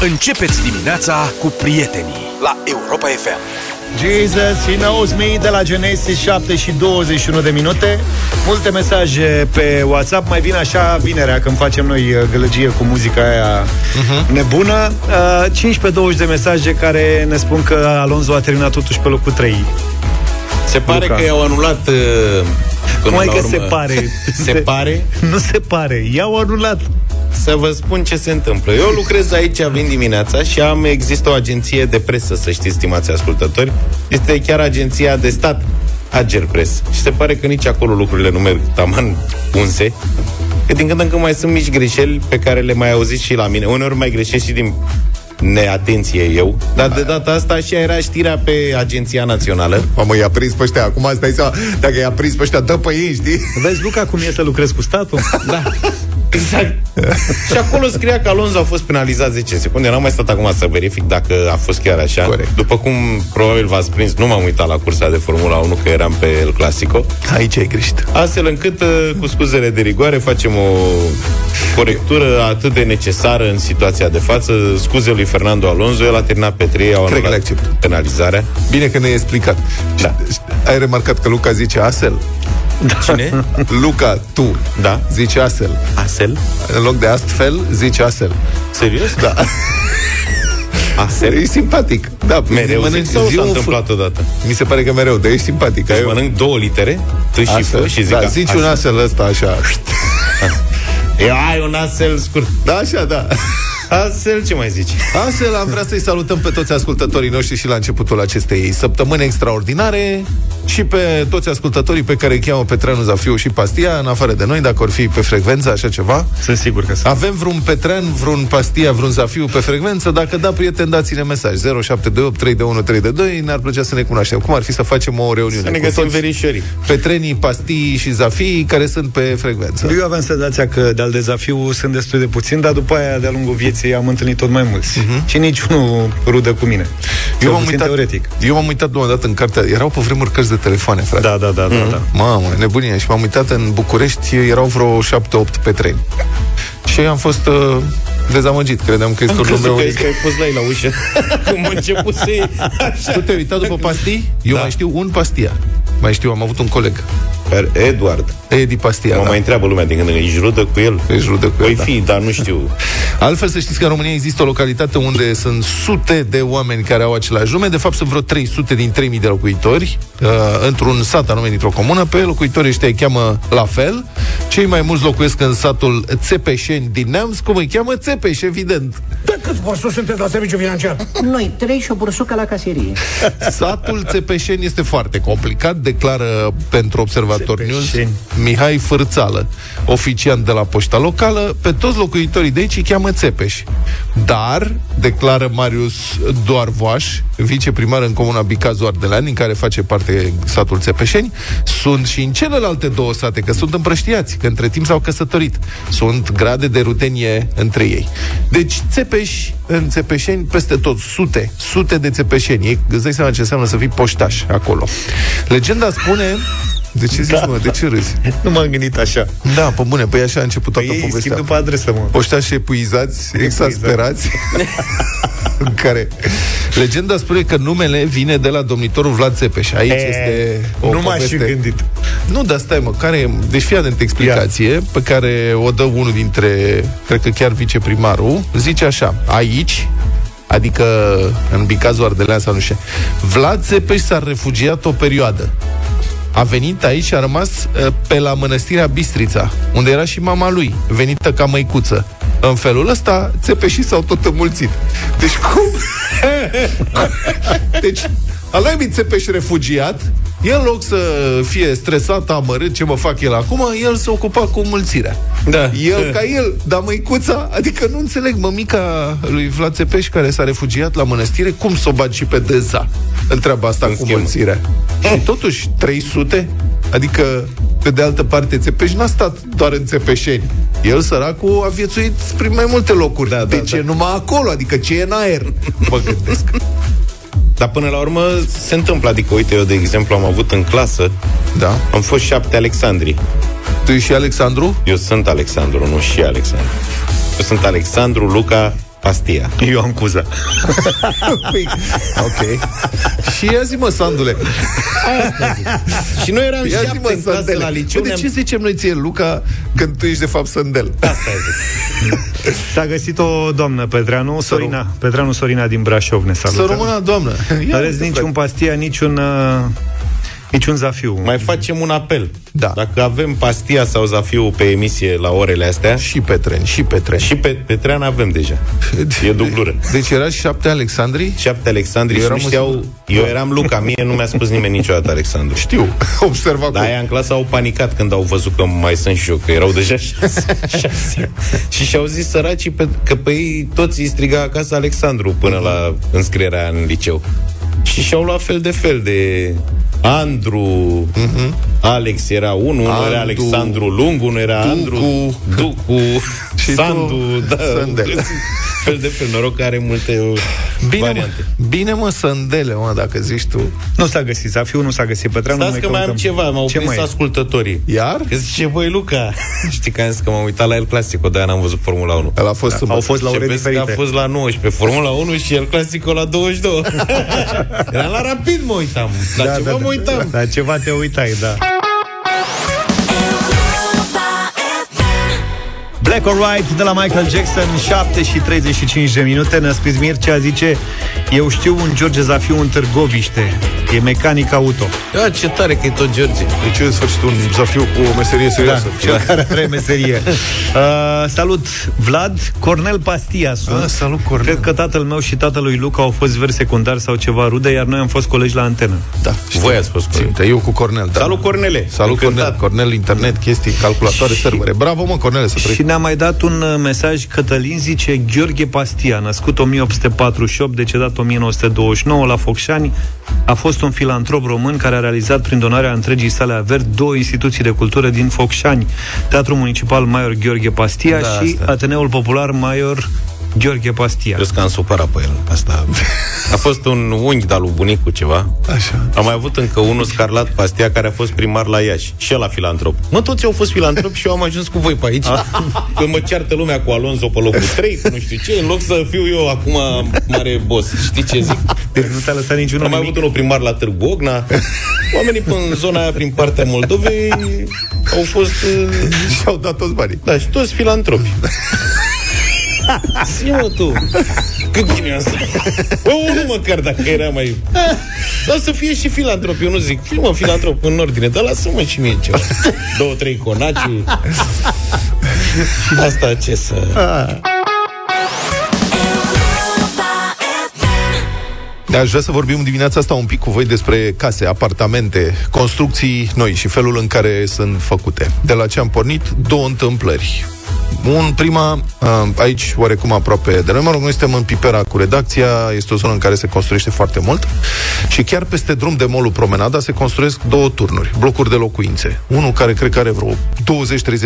Începeți dimineața cu prietenii la Europa FM. Jesus, He knows me de la Genesis 7 și 21 de minute Multe mesaje pe WhatsApp Mai vine așa vinerea când facem noi uh, gălăgie cu muzica aia uh-huh. nebună uh, 15-20 de mesaje care ne spun că Alonso a terminat totuși pe locul 3 Se pare Luca. că i-au anulat uh, până Cum la adică urmă. se pare? Se pare? Nu se pare, i-au anulat Să vă spun ce se întâmplă. Eu lucrez aici, vin dimineața și am, există o agenție de presă, să știți, stimați ascultători. Este chiar agenția de stat, Ager Press. Și se pare că nici acolo lucrurile nu merg taman unse. Că din când în când mai sunt mici greșeli pe care le mai auziți și la mine. Uneori mai greșesc și din neatenție eu, dar de data asta așa era știrea pe Agenția Națională. Mamă, i-a prins pe ăștia. Acum stai seama, dacă i-a prins pe ăștia, dă pe ei, știi? Vezi, Luca, cum e să lucrezi cu statul? Da. Exact. și acolo scria că Alonso a fost penalizat 10 secunde. N-am mai stat acum să verific dacă a fost chiar așa. Corect. După cum probabil v-ați prins, nu m-am uitat la cursa de Formula 1, că eram pe El Clasico. Aici ai greșit. Astfel încât, uh, cu scuzele de rigoare, facem o corectură atât de necesară în situația de față. Scuze lui Fernando Alonso, el a terminat pe 3, au Cred că anulat le accept. penalizarea. Bine că ne-ai explicat. Da. Ai remarcat că Luca zice Asel? Cine? Luca, tu, Da. zice Asel. Asel? În loc de astfel, zice Asel. Serios? Da. Asel? E simpatic. Da, Mereu mănânc- zic sau zi s-a un întâmplat odată? Mi se pare că mereu, dar ești simpatic. Deci Ai mănânc două litere, T și F Asel. și zic da, a- zici un asel ăsta așa. Eu ai un asel scurt. Da, așa, da. Asel, ce mai zici? Astfel am vrea să-i salutăm pe toți ascultătorii noștri și la începutul acestei săptămâni extraordinare și pe toți ascultătorii pe care îi cheamă Petreanu Zafiu și Pastia, în afară de noi, dacă or fi pe frecvență, așa ceva. Sunt sigur că sunt. Avem vreun Petrean, vreun Pastia, vreun Zafiu pe frecvență? Dacă da, prieten, dați-ne mesaj. 0728 321 322 Ne-ar plăcea să ne cunoaștem. Cum ar fi să facem o reuniune Să ne cu găsim toți verișorii. Petrenii, Pastii și Zafii care sunt pe frecvență. Eu aveam senzația că de-al dezafiu sunt destul de puțin, dar după aia, de-a lungul vieții, am întâlnit tot mai mulți. Uh-huh. Și niciunul rudă cu mine. Cel Eu m-am, puțin uitat, teoretic. eu m-am uitat la un dat în cartea Erau pe vremuri cărți de telefoane, frate Da, da, da, da, da. Mamă, nebunie. Și m-am uitat în București, erau vreo 7-8 pe tren. Și am fost uh, dezamăgit. Credeam că este Am un nume crezut că, unic. că ai fost la ei la ușă. Cum a început să iei așa. Tu te-ai uitat după pastii? Eu Da. mai știu un pastia. Mai știu, am avut un coleg. Eduard. Edi Pastia, Mă da. mai întreabă lumea din când în când, ești rudă cu el? Ești rudă cu el, Voi da. fi, dar nu știu. Altfel să știți că în România există o localitate unde sunt sute de oameni care au același nume, de fapt sunt vreo 300 din 3000 de locuitori, uh, într-un sat anume dintr-o comună, pe locuitorii ăștia îi cheamă la fel. Cei mai mulți locuiesc în satul Țepeșeni din Neamț, cum îi cheamă Țepeș, evident. De câți posturi sunteți la serviciu financiar? Noi trei și o bursucă la caserie. Satul Țepeșeni este foarte complicat, declară pentru Observator News Țepeșeni. Mihai Fârțală, oficiant de la poșta locală, pe toți locuitorii de aici îi cheamă Țepeș. Dar, declară Marius Doarvoaș, viceprimar în comuna Bicazul Ardelean, din care face parte satul Țepeșeni, sunt și în celelalte două sate, că sunt împrăștiați, că între timp s-au căsătorit. Sunt grade de rutenie între ei. Deci, Țepeș, în Țepeșeni, peste tot, sute, sute de țepeșeni. Ei, îți dai seama ce înseamnă să fii poștaș acolo. Legenda spune... De ce zici, da. mă? De ce râzi? Nu m-am gândit așa. Da, pe bune, păi așa a început toată Păi ei povestea. schimb după adresă, mă. Poștași epuizați, exasperați, în care legenda spune că numele vine de la domnitorul Vlad Țepeș. Aici E, este o nu m-aș fi poveste... gândit. Nu, dar stai mă, care e... Deci fii atent explicație Ia. pe care o dă unul dintre, cred că chiar viceprimarul, zice așa, aici, adică în Bicazul Ardelean sau nu știu, Vlad Țepeș s-a refugiat o perioadă. A venit aici și a rămas uh, pe la mănăstirea Bistrița, unde era și mama lui, venită ca măicuță. În felul ăsta, țepeșii s-au tot înmulțit. Deci cum? deci, Alaibii Țepeș refugiat, el în loc să fie stresat, amărât, ce mă fac el acum, el se ocupa cu mulțirea. Da. El ca el, dar măicuța, adică nu înțeleg mămica lui Vlad Țepeș care s-a refugiat la mănăstire, cum să o bagi și pe dânsa? Întreabă asta În cu schemă. mulțirea. Și totuși, 300? Adică, pe de altă parte, Țepeș n-a stat doar în Țepeșeni. El, săracul, a viețuit prin mai multe locuri. Da, de da, ce da. numai acolo? Adică ce e în aer? Mă gândesc. Dar până la urmă se întâmplă. Adică, uite, eu, de exemplu, am avut în clasă, Da. am fost șapte Alexandri. Tu și Alexandru? Eu sunt Alexandru, nu și Alexandru. Eu sunt Alexandru, Luca, pastia. Eu am cuza. ok. Și ia zi, mă, Sandule. Și noi eram Ia zi, șapte mă, în clasă Sandele. la liceu. Bă, de ne-am- ce zicem noi ție, Luca, când tu ești de fapt Sandel? Asta e zic. S-a găsit o doamnă, Petreanu Sorina. Petreanu Sorina din Brașov ne Să salută. rămână, doamnă. Ia Aveți uite, niciun frate. pastia, niciun, uh, niciun zafiu. Mai facem un apel. Da. Dacă avem pastia sau zafiu pe emisie la orele astea, Și pe tren, și pe tren. și pe Petrean avem deja. E dublură. Deci era șapte Alexandri? Șapte Alexandri Eu și nu eram știau... în- Eu eram Luca, mie nu mi-a spus nimeni niciodată Alexandru. Știu, observa Da, cum. aia în clasă au panicat când au văzut că mai sunt și eu, că erau deja șase. șase. și și-au zis săracii pe, că pe ei toți îi striga acasă Alexandru până la înscrierea în liceu. Și și-au luat fel de fel de Andru, Alex era unul, unul era Mhm. Andu, Alexandru Lung, unul era Ducu. Andru, Ducu, Și tu, Sandu, da, Sandel. fel de fel, noroc că are multe uh, Bine, variante. mă, bine, mă, Sandele, mă, dacă zici tu. Nu s-a găsit, zafiu nu s-a găsit. Petreanu Stați că mai am căutăm. ceva, m-au Ce prins mai e? ascultătorii. Iar? Că zice, băi, Luca, știi că am zis că m-am uitat la el clasico, de-aia n-am văzut Formula 1. El a fost da, Au fost la Și ore vezi că diferite. a fost la 19 Formula 1 și el clasico la 22 Era la rapid mă uitam La da, ceva da, mă uitam La ceva te uitai, da. Black or White de la Michael Jackson 7 și 35 de minute Ne-a scris Mircea, zice Eu știu un George Zafiu în Târgoviște E mecanic auto Ia, ce tare că e tot George Deci în sfârșit un zafiu cu o meserie serioasă. Cel care are meserie uh, Salut, Vlad Cornel Pastia sunt. Ah, salut, Cornel. Cred că tatăl meu și tatălui Luca Au fost veri secundari sau ceva rude Iar noi am fost colegi la antenă Da. Voi ați fost Ținte, eu cu Cornel. Da. Salut Cornele Salut, Cornel. Încântat. Cornel, internet, chestii, calculatoare, servere. Bravo, mă, Cornele, să Și trăiești. Ne-a mai dat un uh, mesaj. Cătălin zice Gheorghe Pastia, născut 1848, decedat 1929 la Focșani, a fost un filantrop român care a realizat prin donarea întregii sale averi două instituții de cultură din Focșani, Teatrul Municipal Maior Gheorghe Pastia Da, și asta. Ateneul Popular Maior Gheorghe Pastia. Eu că am supărat pe el Asta A fost un unghi de-al lui bunicul ceva Așa. Am mai avut încă unul Scarlat Pastia Care a fost primar la Iași Și el la filantrop Mă, toți au fost filantrop și eu am ajuns cu voi pe aici Când mă ceartă lumea cu Alonso pe locul 3 Cu nu știu ce În loc să fiu eu acum mare boss Știi ce zic? Deci nu ți-a lăsat niciunul Am mai nimic? avut unul primar la Târgu Ogna Oamenii în zona aia prin partea Moldovei Au fost uh, Și-au dat toți banii. Da, și toți filantropi Zi mă tu Cât bine asta Bă, unul măcar dacă era mai Sau să fie și filantrop Eu nu zic, fii mă filantrop în ordine Dar lasă-mă și mie ceva Două, trei conaci Asta ce să Aș vrea să vorbim dimineața asta un pic cu voi despre case, apartamente, construcții noi și felul în care sunt făcute. De la ce am pornit, două întâmplări. Un, prima, uh, aici oarecum aproape de noi, mă rog, noi suntem în Pipera cu redacția, este o zonă în care se construiește foarte mult și chiar peste drum de molul Promenada se construiesc două turnuri, blocuri de locuințe. Unul care cred că are vreo 20-30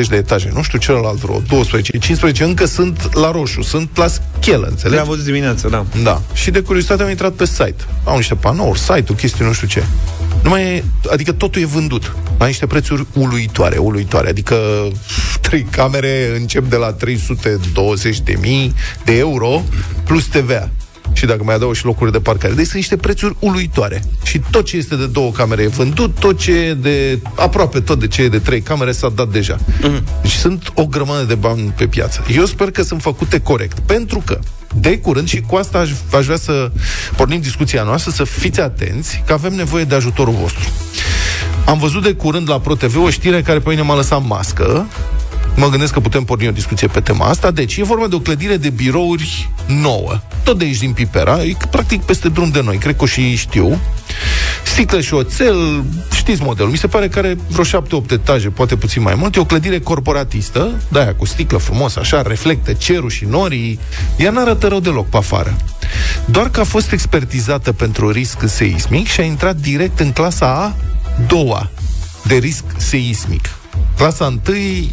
de etaje, nu știu celălalt vreo 12-15, încă sunt la roșu, sunt la schelă, înțelegi? Le-am văzut dimineața, da. Da. Și de curiozitate am intrat pe site. Au niște panouri, site-ul, chestii nu știu ce. Numai e, adică totul e vândut. La niște prețuri uluitoare, uluitoare. Adică trei camere încep de la 320 de mii de euro plus TVA. Și dacă mai adaug și locuri de parcare. Deci sunt niște prețuri uluitoare. Și tot ce este de două camere e vândut, tot ce e de... aproape tot de ce e de trei camere s-a dat deja. Deci sunt o grămadă de bani pe piață. Eu sper că sunt făcute corect. Pentru că de curând și cu asta aș, aș vrea să pornim discuția noastră, să fiți atenți că avem nevoie de ajutorul vostru. Am văzut de curând la ProTV o știre care pe mine m-a lăsat mască. Mă gândesc că putem porni o discuție pe tema asta. Deci e vorba de o clădire de birouri nouă. Tot de aici din Pipera, e practic peste drum de noi. Cred că o și știu. Sticlă și oțel, știți modelul. Mi se pare că are vreo 7-8 etaje, poate puțin mai mult. E o clădire corporatistă, de aia cu sticlă frumos, așa, reflectă cerul și norii. Ea n-arată rău deloc pe afară. Doar că a fost expertizată pentru risc seismic și a intrat direct în clasa a doua de risc seismic. Clasa întâi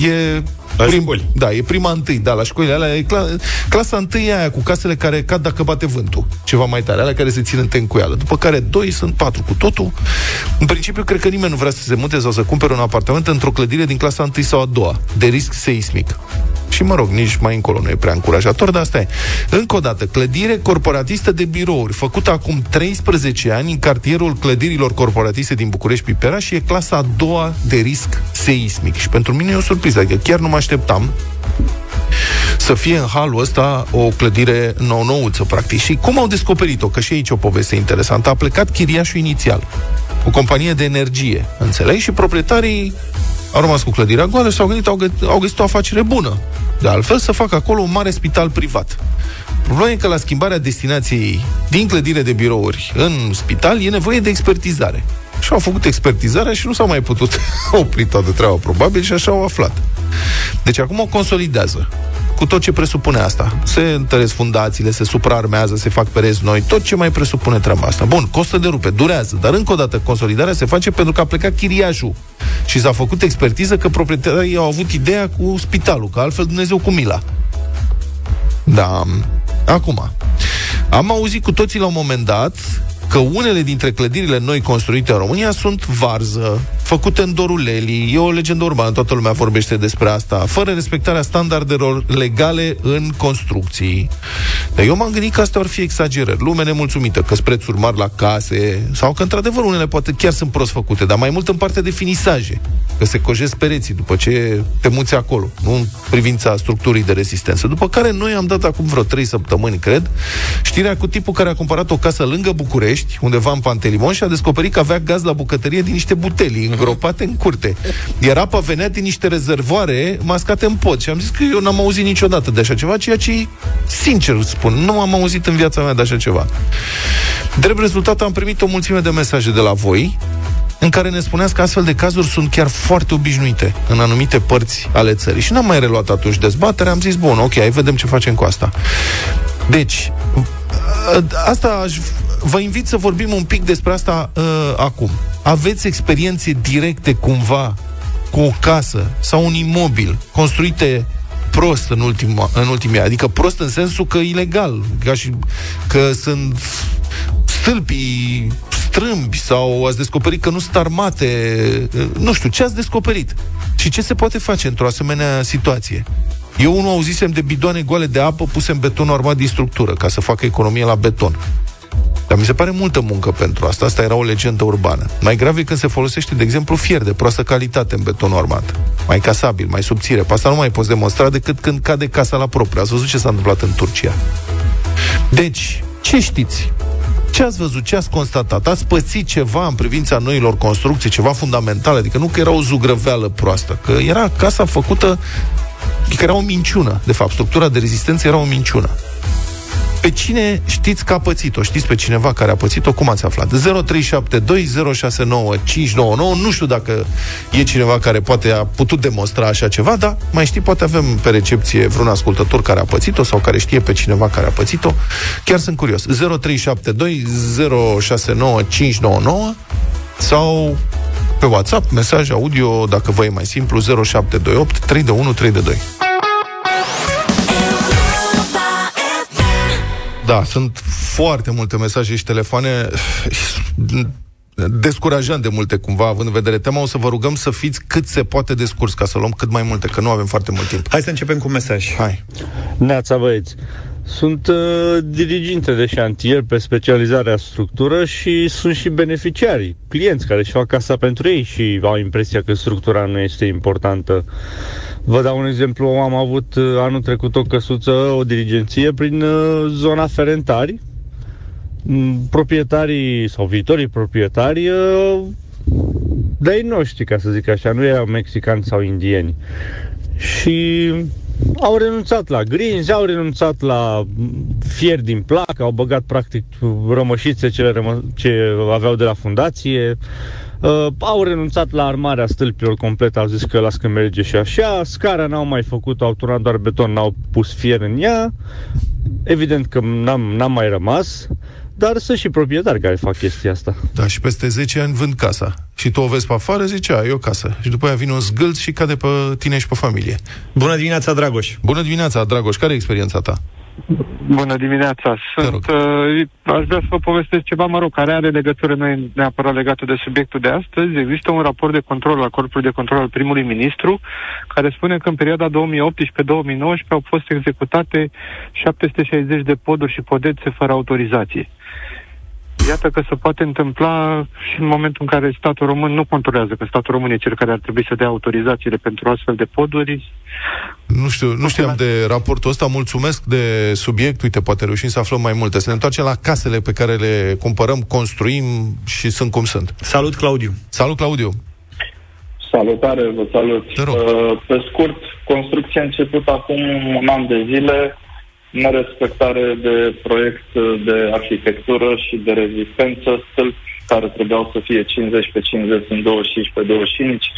e La școli. Da, e prima întâi, da, la școlile alea, e cla- clasa întâi e aia cu casele care cad dacă bate vântul, ceva mai tare, alea care se țin în tencuială. După care doi sunt patru cu totul. În principiu, cred că nimeni nu vrea să se mute sau să cumpere un apartament într-o clădire din clasa întâi sau a doua, de risc seismic. Și mă rog, nici mai încolo nu e prea încurajator, dar asta e. Încă o dată, clădire corporatistă de birouri, făcută acum 13 ani în cartierul clădirilor corporatiste din București Pipera și e clasa a doua de risc seismic. Și pentru mine e o surpriză, adică chiar nu mă așteptam să fie în halul ăsta o clădire nou-nouță, practic. Și cum au descoperit-o? Că și aici o poveste interesantă. A plecat chiriașul inițial, o companie de energie, înțelegi? Și proprietarii au rămas cu clădirea goală și s-au gândit, au, gă- au găsit o afacere bună. De altfel, să facă acolo un mare spital privat. Problema e că la schimbarea destinației din clădire de birouri în spital e nevoie de expertizare. Și au făcut expertizarea și nu s-au mai putut opri toată treaba, probabil, și așa au aflat. Deci acum o consolidează cu tot ce presupune asta. Se întăresc fundațiile, se supraarmează, se fac pereți noi, tot ce mai presupune treaba asta. Bun, costă de rupe, durează, dar încă o dată consolidarea se face pentru că a plecat chiriașul și s-a făcut expertiză că proprietarii au avut ideea cu spitalul, că altfel Dumnezeu cu mila. Da. Acum, am auzit cu toții la un moment dat că unele dintre clădirile noi construite în România sunt varză, făcute în doruleli, e o legendă urbană, toată lumea vorbește despre asta, fără respectarea standardelor legale în construcții. Dar eu m-am gândit că astea ar fi exagerări. Lumea nemulțumită, că sunt prețuri mari la case, sau că într-adevăr unele poate chiar sunt prost făcute, dar mai mult în partea de finisaje, că se cojesc pereții după ce te muți acolo, nu în privința structurii de rezistență. După care noi am dat acum vreo 3 săptămâni, cred, știrea cu tipul care a cumpărat o casă lângă București, undeva în Pantelimon, și a descoperit că avea gaz la bucătărie din niște butelii îngropate în curte. Iar apa venea din niște rezervoare mascate în pod. Și am zis că eu n-am auzit niciodată de așa ceva, ceea ce, sincer spun, nu am auzit în viața mea de așa ceva. Drept rezultat am primit o mulțime de mesaje de la voi, în care ne spuneați că astfel de cazuri sunt chiar foarte obișnuite în anumite părți ale țării. Și n-am mai reluat atunci dezbaterea, am zis, bun, ok, hai vedem ce facem cu asta. Deci, asta aș, vă invit să vorbim un pic despre asta uh, acum. Aveți experiențe directe cumva cu o casă sau un imobil construite prost în, ultima, în ultimii ani. Adică prost în sensul că ilegal, ca și că sunt stâlpii strâmbi sau ați descoperit că nu sunt armate, nu știu, ce ați descoperit? Și ce se poate face într-o asemenea situație? Eu unul auzisem de bidoane goale de apă puse în beton armat din structură, ca să facă economie la beton. Dar mi se pare multă muncă pentru asta. Asta era o legendă urbană. Mai grav e când se folosește, de exemplu, fier de proastă calitate în betonul armat. Mai casabil, mai subțire. Pe asta nu mai poți demonstra decât când cade casa la propriu. Ați văzut ce s-a întâmplat în Turcia. Deci, ce știți? Ce ați văzut? Ce ați constatat? Ați pățit ceva în privința noilor construcții, ceva fundamental? Adică nu că era o zugrăveală proastă, că era casa făcută, că era o minciună. De fapt, structura de rezistență era o minciună. Pe cine știți că a pățit-o? Știți pe cineva care a pățit-o? Cum ați aflat? 0372069599 Nu știu dacă e cineva care poate a putut demonstra așa ceva, dar mai știi, poate avem pe recepție vreun ascultător care a pățit-o sau care știe pe cineva care a pățit-o. Chiar sunt curios. 0372069599 sau pe WhatsApp, mesaj audio, dacă vă e mai simplu, 0728 321 322. Da, sunt foarte multe mesaje și telefoane descurajant de multe cumva, având în vedere tema, o să vă rugăm să fiți cât se poate de scurs, ca să luăm cât mai multe, că nu avem foarte mult timp. Hai să începem cu un mesaj. Hai. Neața băieți. Sunt uh, diriginte de șantier pe specializarea structură și sunt și beneficiarii, clienți care își fac casa pentru ei și au impresia că structura nu este importantă. Vă dau un exemplu, am avut uh, anul trecut o căsuță, o dirigenție prin uh, zona Ferentari. Mm, Proprietarii sau viitorii proprietari uh, de ei noștri, ca să zic așa, nu erau mexicani sau indieni. Și au renunțat la grinzi, au renunțat la fier din placă, au băgat practic rămășițe cele rămă- ce aveau de la fundație, uh, au renunțat la armarea stâlpilor complet, au zis că las că merge și așa, scara n-au mai făcut, au turnat doar beton, n-au pus fier în ea, evident că n-am, n-am mai rămas, dar sunt și proprietari care fac chestia asta. Da, și peste 10 ani vând casa. Și tu o vezi pe afară, zice, a, e o casă. Și după aia vine un zgâlt și cade pe tine și pe familie. Bună dimineața, Dragoș! Bună dimineața, Dragoș, care e experiența ta? Bună dimineața! Sunt, uh, aș vrea să vă povestesc ceva, mă rog, care are legătură, nu e neapărat legată de subiectul de astăzi. Există un raport de control al Corpului de Control al primului ministru, care spune că în perioada 2018-2019 au fost executate 760 de poduri și podețe fără autorizație. Iată că se poate întâmpla și în momentul în care statul român nu controlează, că statul român e cel care ar trebui să dea autorizațiile pentru astfel de poduri. Nu știu, nu știam de raportul ăsta, mulțumesc de subiect, uite, poate reușim să aflăm mai multe. Să ne întoarcem la casele pe care le cumpărăm, construim și sunt cum sunt. Salut, Claudiu! Salut, Claudiu! Salutare, vă salut! Uh, pe scurt, construcția a început acum un an de zile, nerespectare de proiect de arhitectură și de rezistență, stâlpi care trebuiau să fie 50 pe 50 în 25 pe 25,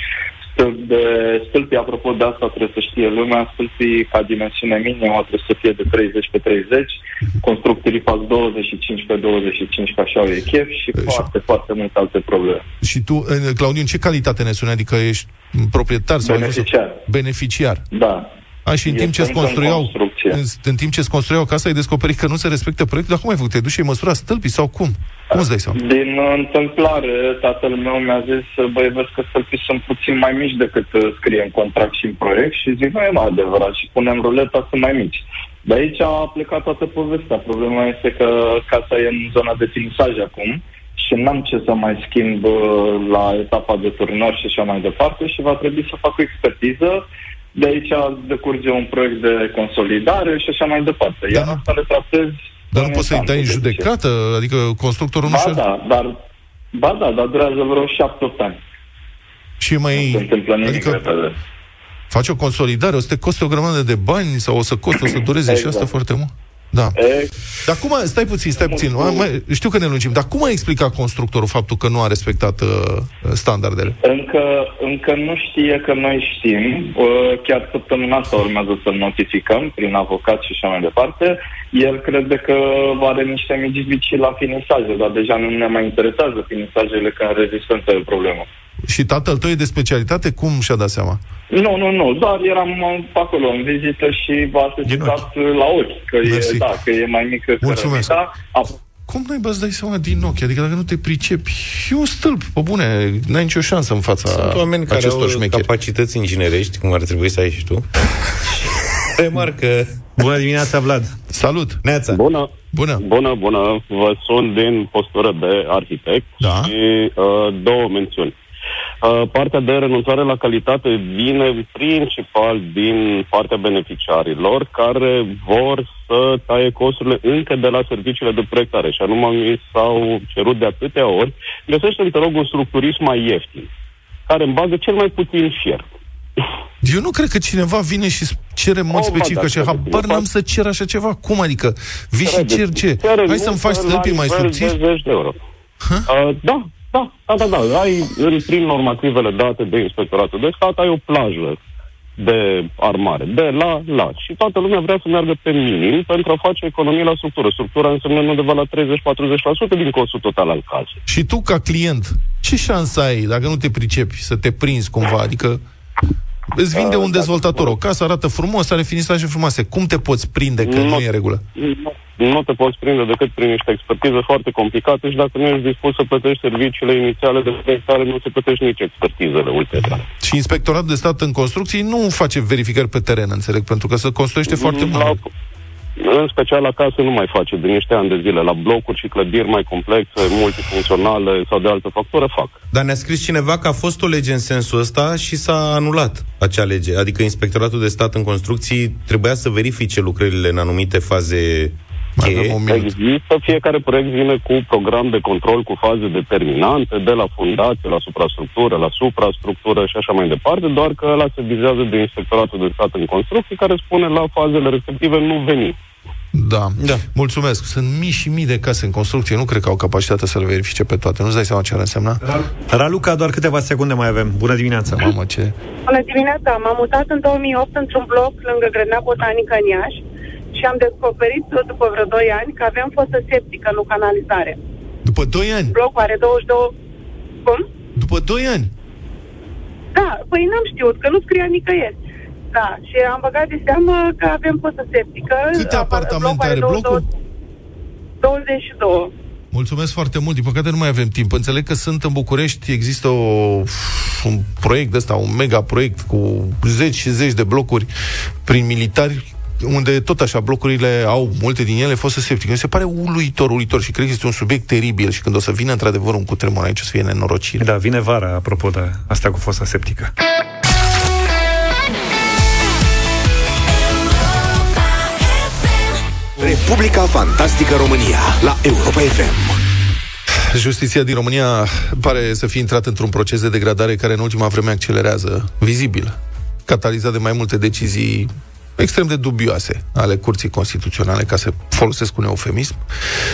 stâlpi, de, stâlpii, apropo de asta trebuie să știe lumea, stâlpii ca dimensiune minimă trebuie să fie de 30 pe 30, constructorii fac 25 pe 25 ca așa e chef și e, foarte, foarte multe alte probleme. Și tu, Claudiu, în ce calitate ne suni? Adică ești proprietar sau beneficiar? Beneficiar. Da. A, și în timp ce construiau, în, în timp ce construiau casa, ai descoperit că nu se respectă proiectul, dar cum ai făcut? Te duci și ai măsura stâlpii sau cum? Cum îți dai seama? Din întâmplare, tatăl meu mi-a zis, băi, vezi că stâlpii sunt puțin mai mici decât uh, scrie în contract și în proiect și zic, nu e mai adevărat și punem ruleta, sunt mai mici. De aici a plecat toată povestea. Problema este că casa e în zona de finisaj acum și n-am ce să mai schimb uh, la etapa de turnăr și așa mai departe și va trebui să fac o expertiză de aici decurge un proiect de consolidare și așa mai departe. Da. Iar asta le tratez dar nu poți să-i dai în judecată? Adică constructorul ba nu da, dar, ba da, dar durează vreo 7-8 ani. Și mai... Nu se întâmplă nimic adică repede. Faci o consolidare, o să te coste o grămadă de bani sau o să coste, o să dureze exact. și asta foarte mult? Da. E... Dar cum a, stai puțin, stai puțin. Mai, știu că ne lungim, dar cum a explicat constructorul faptul că nu a respectat uh, standardele? Încă, încă nu știe că noi știm. Uh, chiar săptămâna asta urmează să notificăm prin avocat și așa mai departe. El crede că are niște mici vicii la finisaje, dar deja nu ne mai interesează finisajele care rezistență e problemă. Și tatăl tău e de specialitate? Cum și-a dat seama? Nu, nu, nu, doar eram acolo în vizită și v-a asociat la ochi, că e, da, că e mai mică Mulțumesc. Cărămita. Cum nu-i bă, dai seama din ochi? Adică dacă nu te pricepi, e un stâlp, pe bune, n-ai nicio șansă în fața Sunt oameni care au șmecheri. capacități inginerești, cum ar trebui să ai și tu. Remarcă. Bună dimineața, Vlad. Salut. Neața. Bună. Bună. Bună, bună. Vă sun din postură de arhitect da. și uh, două mențiuni. Uh, partea de renunțare la calitate vine principal din partea beneficiarilor care vor să taie costurile încă de la serviciile de proiectare și anume mi s-au cerut de atâtea ori găsește te rog un structurist mai ieftin care îmi bagă cel mai puțin fier. Eu nu cred că cineva vine și cere în mod oh, specific așa, habar n-am să cer așa ceva. Cum adică? Vii și cer ce? Hai să-mi faci stâlpii mai subțiri? De euro. Uh, da, da, da, da, da. Ai, în, prin normativele date de Inspectoratul de Stat, ai o plajă de armare, de la, la. Și toată lumea vrea să meargă pe minim pentru a face economie la structură. Structura înseamnă undeva la 30-40% din costul total al casei. Și tu, ca client, ce șansă ai, dacă nu te pricepi, să te prinzi cumva? Adică Îți vinde uh, un dezvoltator o casă, arată frumos, are finisaje frumoase. Cum te poți prinde că nu, nu e regulă? Nu, nu te poți prinde decât prin niște expertiză foarte complicate și dacă nu ești dispus să plătești serviciile inițiale de proiectare, nu se plătești nici expertizele ulterioare. Și Inspectoratul de Stat în construcții nu face verificări pe teren, înțeleg, pentru că se construiește foarte la, mult. În special acasă nu mai face de niște ani de zile. La blocuri și clădiri mai complexe, multifuncționale sau de altă factură fac. Dar ne-a scris cineva că a fost o lege în sensul ăsta și s-a anulat acea lege. Adică Inspectoratul de Stat în Construcții trebuia să verifice lucrările în anumite faze Există, fiecare proiect vine cu program de control cu faze determinante, de la fundație, la suprastructură, la suprastructură și așa mai departe, doar că ăla se vizează de Inspectoratul de Stat în Construcții, care spune la fazele respective nu veni. Da. da. Mulțumesc. Sunt mii și mii de case în construcție. Nu cred că au capacitatea să le verifice pe toate. Nu-ți dai seama ce ar însemna? Raluca, doar câteva secunde mai avem. Bună dimineața. Mamă, ce... Bună dimineața. M-am mutat în 2008 într-un bloc lângă Grădina Botanică în Iași și am descoperit după vreo 2 ani că aveam fostă septică, nu canalizare. După 2 ani? Blocul are 22... Cum? După 2 ani? Da, păi n-am știut, că nu scria nicăieri. Da, și am băgat de seamă că avem fosă septică. Câte apartamente are blocul? 22. Mulțumesc foarte mult. Din păcate nu mai avem timp. Înțeleg că sunt în București, există o, un proiect ăsta, un mega proiect cu zeci și zeci de blocuri prin militari unde tot așa blocurile au multe din ele fost septice. Mi se pare uluitor, uluitor și cred că este un subiect teribil și când o să vină într-adevăr un cutremur aici o să fie nenorocire. Da, vine vara, apropo de asta cu fosta septică. Republica Fantastică România la Europa FM. Justiția din România pare să fie intrat într-un proces de degradare care în ultima vreme accelerează, vizibil, catalizat de mai multe decizii extrem de dubioase ale Curții Constituționale, ca să folosesc un eufemism.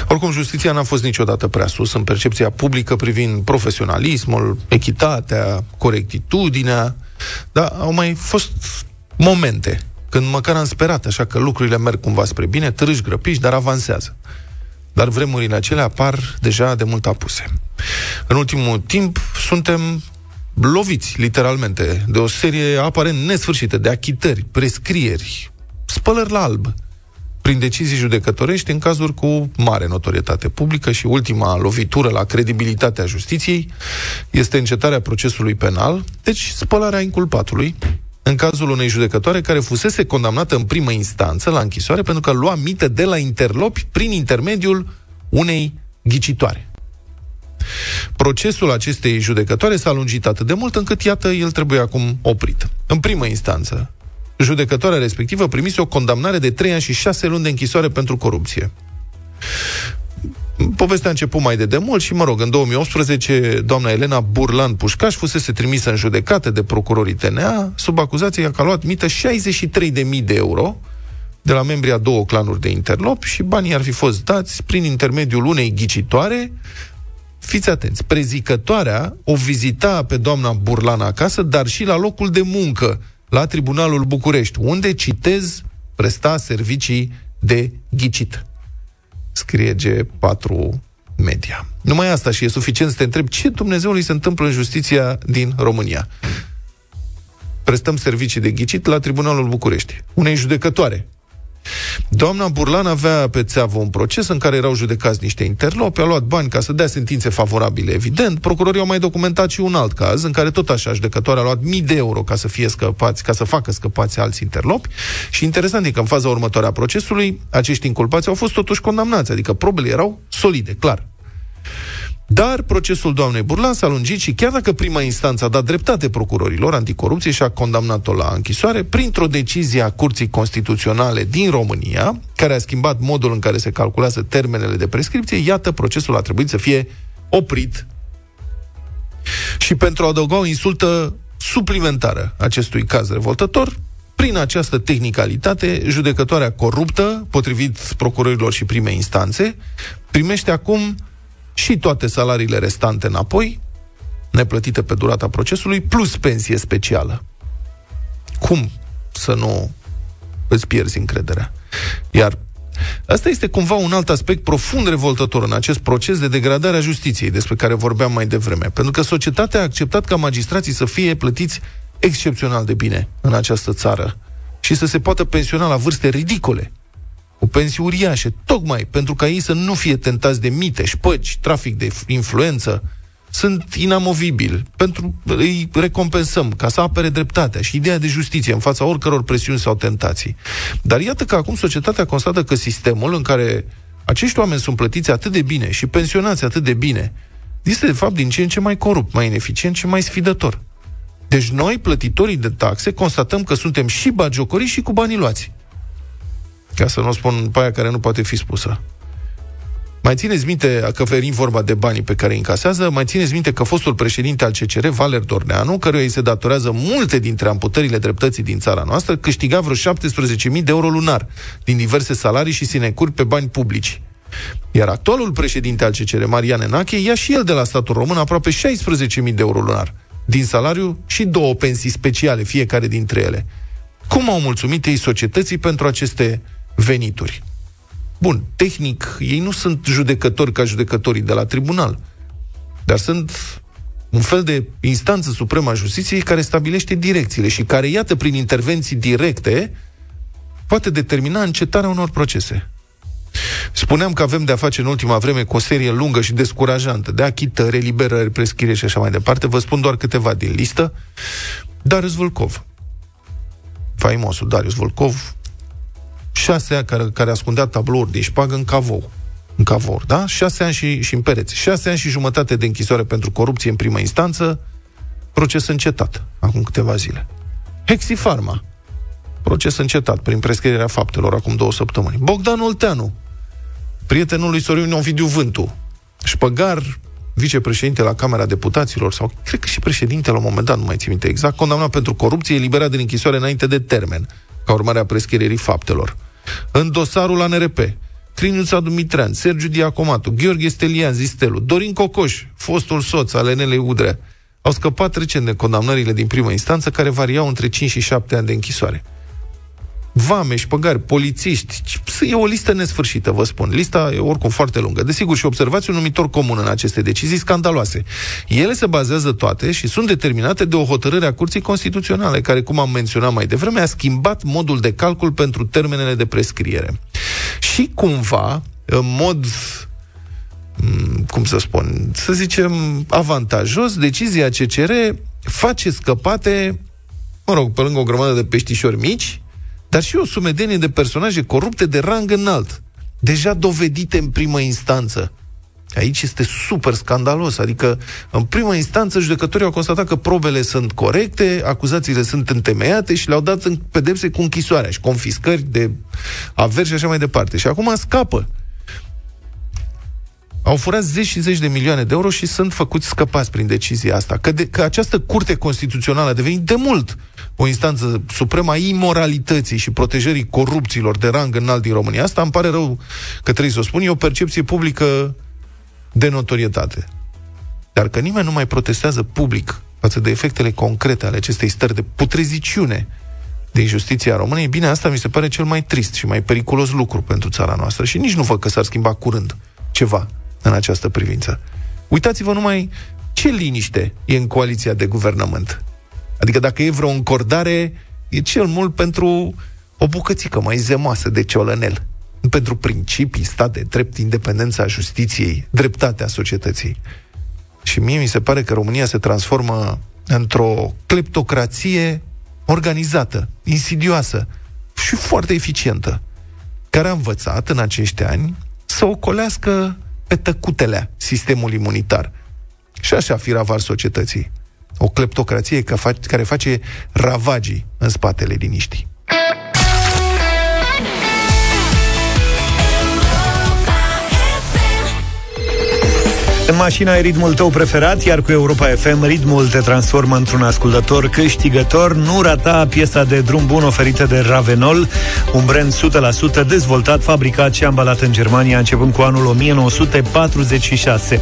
Oricum, justiția n-a fost niciodată prea sus în percepția publică privind profesionalismul, echitatea, corectitudinea, dar au mai fost momente când măcar am sperat așa că lucrurile merg cumva spre bine, târâși grăpiși, dar avansează. Dar vremurile acelea apar deja de mult apuse. În ultimul timp suntem loviți, literalmente, de o serie aparent nesfârșită de achitări, prescrieri, spălări la alb, prin decizii judecătorești în cazuri cu mare notorietate publică și ultima lovitură la credibilitatea justiției este încetarea procesului penal, deci spălarea inculpatului, în cazul unei judecătoare care fusese condamnată în primă instanță la închisoare pentru că lua mită de la interlopi prin intermediul unei ghicitoare. Procesul acestei judecătoare s-a lungit atât de mult încât, iată, el trebuie acum oprit. În primă instanță, judecătoarea respectivă primise o condamnare de 3 ani și 6 luni de închisoare pentru corupție. Povestea a început mai de demult și, mă rog, în 2018, doamna Elena Burlan Pușcaș fusese trimisă în judecată de procurorii TNA sub acuzație că a luat mită 63.000 de euro de la membrii a două clanuri de interlop și banii ar fi fost dați prin intermediul unei ghicitoare Fiți atenți, prezicătoarea o vizita pe doamna Burlan acasă, dar și la locul de muncă, la Tribunalul București, unde, citez, presta servicii de ghicit. Scrie G4 Media. Numai asta și e suficient să te întreb ce Dumnezeului se întâmplă în justiția din România. Prestăm servicii de ghicit la Tribunalul București, unei judecătoare Doamna Burlan avea pe țeavă un proces în care erau judecați niște interlopi, a luat bani ca să dea sentințe favorabile, evident. Procurorii au mai documentat și un alt caz în care tot așa judecătoarea a luat mii de euro ca să fie scăpați, ca să facă scăpați alți interlopi. Și interesant e că în faza următoare a procesului, acești inculpați au fost totuși condamnați, adică probele erau solide, clar. Dar procesul doamnei Burlan s-a lungit și chiar dacă prima instanță a dat dreptate procurorilor anticorupție și a condamnat-o la închisoare, printr-o decizie a Curții Constituționale din România, care a schimbat modul în care se calculează termenele de prescripție, iată, procesul a trebuit să fie oprit. Și pentru a adăuga o insultă suplimentară acestui caz revoltător, prin această tehnicalitate, judecătoarea coruptă, potrivit procurorilor și prime instanțe, primește acum și toate salariile restante înapoi, neplătite pe durata procesului, plus pensie specială. Cum să nu îți pierzi încrederea? Iar Asta este cumva un alt aspect profund revoltător în acest proces de degradare a justiției despre care vorbeam mai devreme. Pentru că societatea a acceptat ca magistrații să fie plătiți excepțional de bine în această țară și să se poată pensiona la vârste ridicole cu pensii uriașe, tocmai pentru ca ei să nu fie tentați de mite, șpăci, trafic de influență, sunt inamovibili. Pentru îi recompensăm ca să apere dreptatea și ideea de justiție în fața oricăror presiuni sau tentații. Dar iată că acum societatea constată că sistemul în care acești oameni sunt plătiți atât de bine și pensionați atât de bine, este de fapt din ce în ce mai corupt, mai ineficient și mai sfidător. Deci noi, plătitorii de taxe, constatăm că suntem și bagiocori și cu banii luați. Ca să nu spun pe aia care nu poate fi spusă. Mai țineți minte, că venim vorba de banii pe care îi încasează, mai țineți minte că fostul președinte al CCR, Valer Dorneanu, căruia îi se datorează multe dintre amputările dreptății din țara noastră, câștiga vreo 17.000 de euro lunar din diverse salarii și sinecuri pe bani publici. Iar actualul președinte al CCR, Marian Enache, ia și el de la statul român aproape 16.000 de euro lunar din salariu și două pensii speciale, fiecare dintre ele. Cum au mulțumit ei societății pentru aceste venituri. Bun, tehnic, ei nu sunt judecători ca judecătorii de la tribunal, dar sunt un fel de instanță supremă a justiției care stabilește direcțiile și care, iată, prin intervenții directe, poate determina încetarea unor procese. Spuneam că avem de-a face în ultima vreme cu o serie lungă și descurajantă de achitări, eliberări, prescriere și așa mai departe. Vă spun doar câteva din listă. Darius Vâlcov. Faimosul Darius Vâlcov, șase ani care, care ascundea tablouri de șpagă în cavou. În cavor, da? Șase ani și, și în pereți. Șase ani și jumătate de închisoare pentru corupție în prima instanță, proces încetat, acum câteva zile. Hexifarma, proces încetat prin prescrierea faptelor acum două săptămâni. Bogdan Olteanu, prietenul lui Sorin Ovidiu Vântu, șpăgar, vicepreședinte la Camera Deputaților, sau cred că și președinte la un moment dat, nu mai țin minte exact, condamnat pentru corupție, eliberat din închisoare înainte de termen, ca urmare a prescrierii faptelor. În dosarul ANRP, Criniuța Dumitrean, Sergiu Diacomatu, Gheorghe Stelian Zistelu, Dorin Cocoș, fostul soț al Enelei Udrea, au scăpat recent de condamnările din primă instanță, care variau între 5 și 7 ani de închisoare vame, șpăgari, polițiști. E o listă nesfârșită, vă spun. Lista e oricum foarte lungă. Desigur, și observați un numitor comun în aceste decizii scandaloase. Ele se bazează toate și sunt determinate de o hotărâre a Curții Constituționale, care, cum am menționat mai devreme, a schimbat modul de calcul pentru termenele de prescriere. Și cumva, în mod mm, cum să spun, să zicem, avantajos, decizia CCR face scăpate, mă rog, pe lângă o grămadă de peștișori mici, dar și o sumedenie de personaje corupte de rang înalt, deja dovedite în primă instanță. Aici este super scandalos, adică în primă instanță judecătorii au constatat că probele sunt corecte, acuzațiile sunt întemeiate și le-au dat în pedepse cu închisoarea și confiscări de averși și așa mai departe. Și acum scapă. Au furat zeci și zeci de milioane de euro și sunt făcuți scăpați prin decizia asta. Că, de, că această curte constituțională a devenit de mult o instanță supremă a imoralității și protejării corupților de rang înalt din România. Asta îmi pare rău că trebuie să o spun. E o percepție publică de notorietate. Dar că nimeni nu mai protestează public față de efectele concrete ale acestei stări de putreziciune din justiția României, bine, asta mi se pare cel mai trist și mai periculos lucru pentru țara noastră și nici nu văd că s-ar schimba curând ceva în această privință. Uitați-vă numai ce liniște e în coaliția de guvernământ. Adică dacă e vreo încordare, e cel mult pentru o bucățică mai zemoasă de ciolănel. Pentru principii, stat de drept, independența justiției, dreptatea societății. Și mie mi se pare că România se transformă într-o cleptocrație organizată, insidioasă și foarte eficientă, care a învățat în acești ani să ocolească pe tăcutelea sistemul imunitar. Și așa fi ravar societății. O cleptocrație care face ravagii în spatele liniștii. În mașina e ritmul tău preferat, iar cu Europa FM ritmul te transformă într-un ascultător câștigător. Nu rata piesa de drum bun oferită de Ravenol, un brand 100% dezvoltat, fabricat și ambalat în Germania începând cu anul 1946.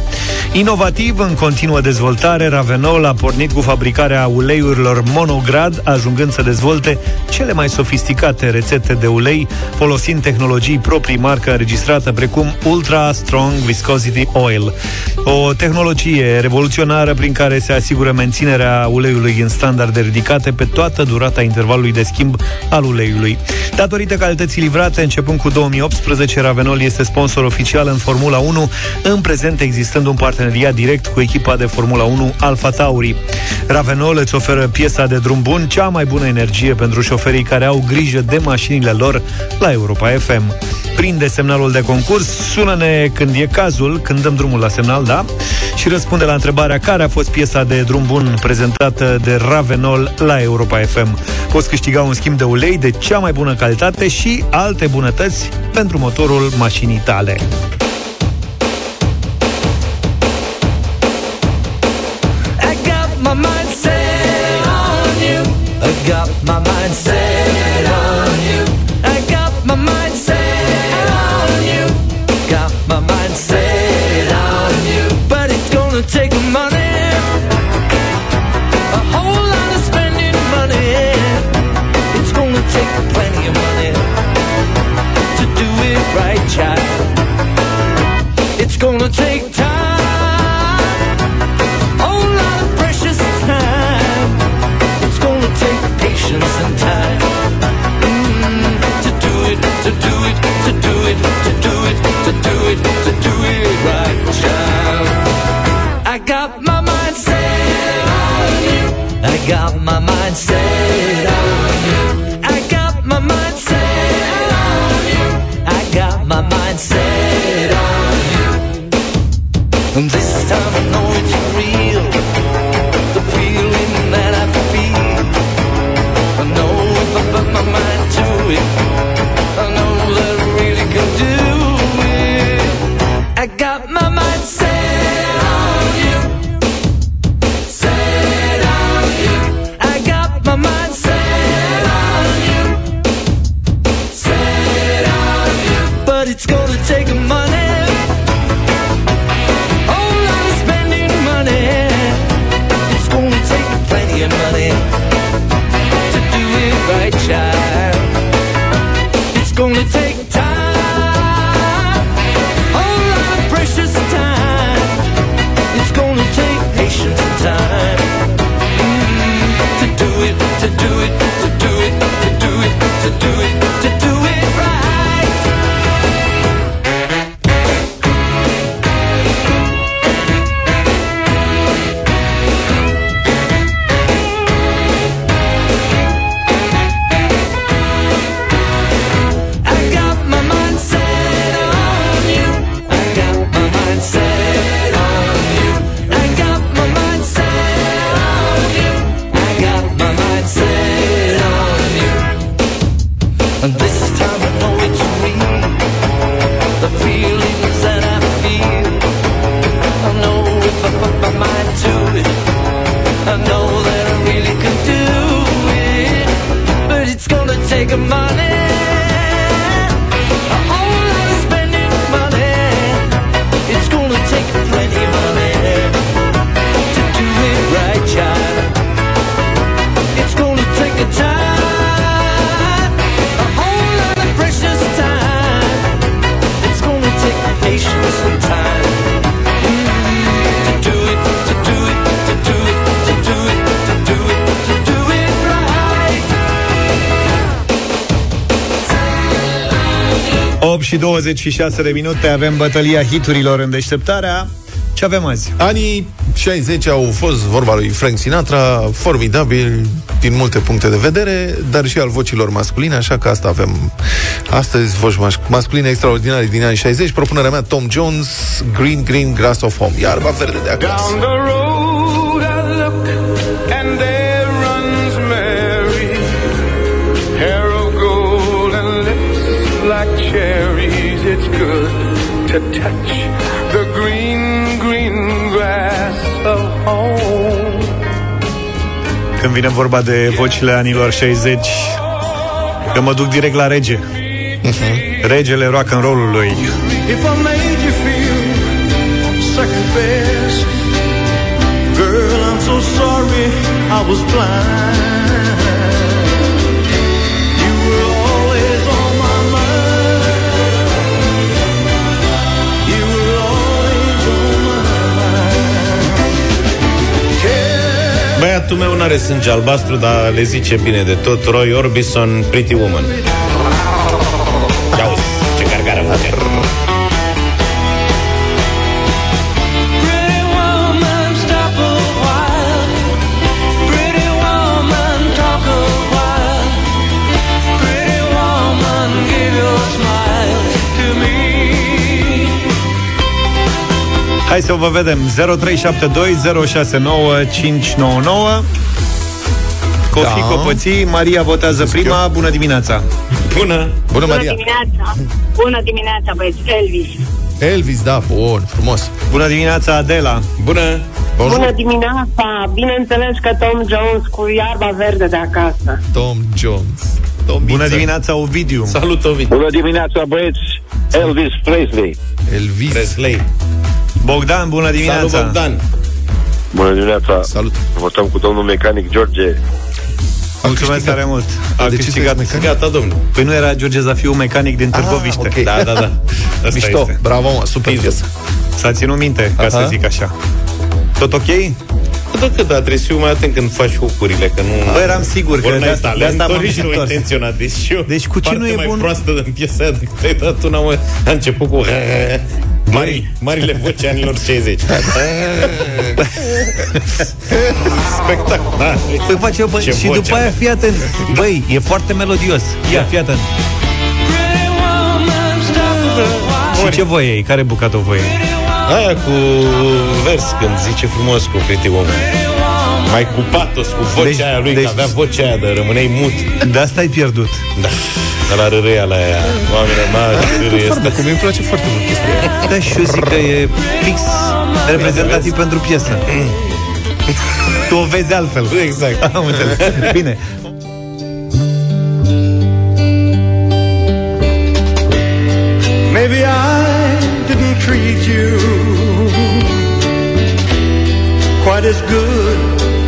Inovativ, în continuă dezvoltare, Ravenol a pornit cu fabricarea uleiurilor monograd, ajungând să dezvolte cele mai sofisticate rețete de ulei, folosind tehnologii proprii marcă înregistrată precum Ultra Strong Viscosity Oil. O tehnologie revoluționară prin care se asigură menținerea uleiului în standarde ridicate pe toată durata intervalului de schimb al uleiului. Datorită calității livrate, începând cu 2018, Ravenol este sponsor oficial în Formula 1, în prezent existând un parteneriat direct cu echipa de Formula 1 Alfa Tauri. Ravenol îți oferă piesa de drum bun, cea mai bună energie pentru șoferii care au grijă de mașinile lor la Europa FM. Prinde semnalul de concurs, sună-ne când e cazul, când dăm drumul la semnal, da? Și răspunde la întrebarea care a fost piesa de drum bun prezentată de Ravenol la Europa FM. Poți câștiga un schimb de ulei de cea mai bună calitate și alte bunătăți pentru motorul mașinii tale. got my mind set gonna take 8 și 26 de minute avem bătălia hiturilor în deșteptarea. Ce avem azi? Anii 60 au fost, vorba lui Frank Sinatra, formidabil din multe puncte de vedere, dar și al vocilor masculine, așa că asta avem astăzi, voci mas- masculine extraordinare din anii 60. Propunerea mea, Tom Jones, Green Green Grass of Home, iarba verde de acasă. To touch the green, green grass of home. Când vine vorba de vocile anilor 60, că mă duc direct la rege. Regele rock and roll-ului. If I made you feel second best, girl, I'm so sorry I was blind. Băiatul meu n-are sânge albastru, dar le zice bine de tot. Roy Orbison, Pretty Woman. Hai să vă vedem 0372069599 Cofi Da. Copății, Maria votează prima Bună dimineața Bună! Bună, Maria! dimineața! Bună dimineața, băieți! Elvis! Elvis, da, bun, frumos. Bună dimineața, Adela Bună! Bună dimineața! Bineînțeles că Tom Jones cu iarba verde de acasă. Tom Jones. Tom Bună dimineața, Ovidiu Salut, Ovidiu! Bună dimineața, băieți! Elvis Presley. Elvis Presley. Bogdan, bună dimineața Salut, Bogdan! Bună dimineața! Salut! Votăm cu domnul mecanic George. Mulțumesc tare mult A De ce câștigat sunteți mecanic? Gata, domnul. Păi nu era George Zafiu, mecanic din Târgoviște ok. Da, da, da. Asta Mișto, este. bravo, mă, super piesă. S-a ținut minte, ca Aha. să zic așa Tot ok? Da, că da, trebuie să fiu mai atent când faci hucurile, că nu... Bă, eram sigur că ori de n-ai asta- de talent, asta m-am ori și nu întors. intenționat. Deci, eu, Deci cu ce partea nu e mai bun? proastă din piesa aia de care ai dat una, mă, a început cu... Mari, marile voci anilor 60. Spectacular. Păi face, bă, Ce și voce după are. aia, fii atent Băi, e foarte melodios Ia, fii atent Și ce voie e? Care bucată voie e? Aia cu vers, când zice frumos cu Pretty Woman mai cu patos, cu vocea deci, aia lui, deci, că avea vocea aia de rămâneai mut. De asta ai pierdut. Da. De la rârea la aia. Oamenii mari, este. Cum îmi place foarte mult chestia. Da, și eu zic că e fix reprezentativ pentru piesă. Tu o vezi altfel. Exact. Am înțeles. Bine. Maybe I didn't treat you quite as good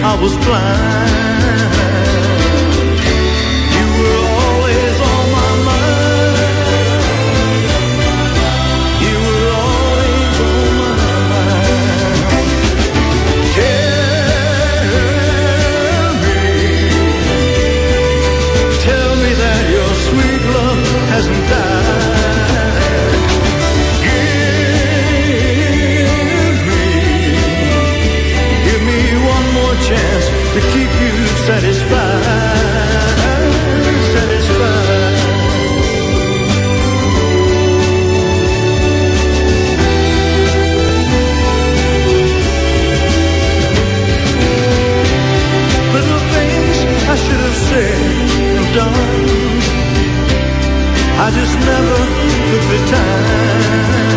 I was blind. You were always on my mind. You were always on my mind. Tell me, tell me that your sweet love hasn't died. To keep you satisfied, satisfied. Little things I should have said and done. I just never took the time.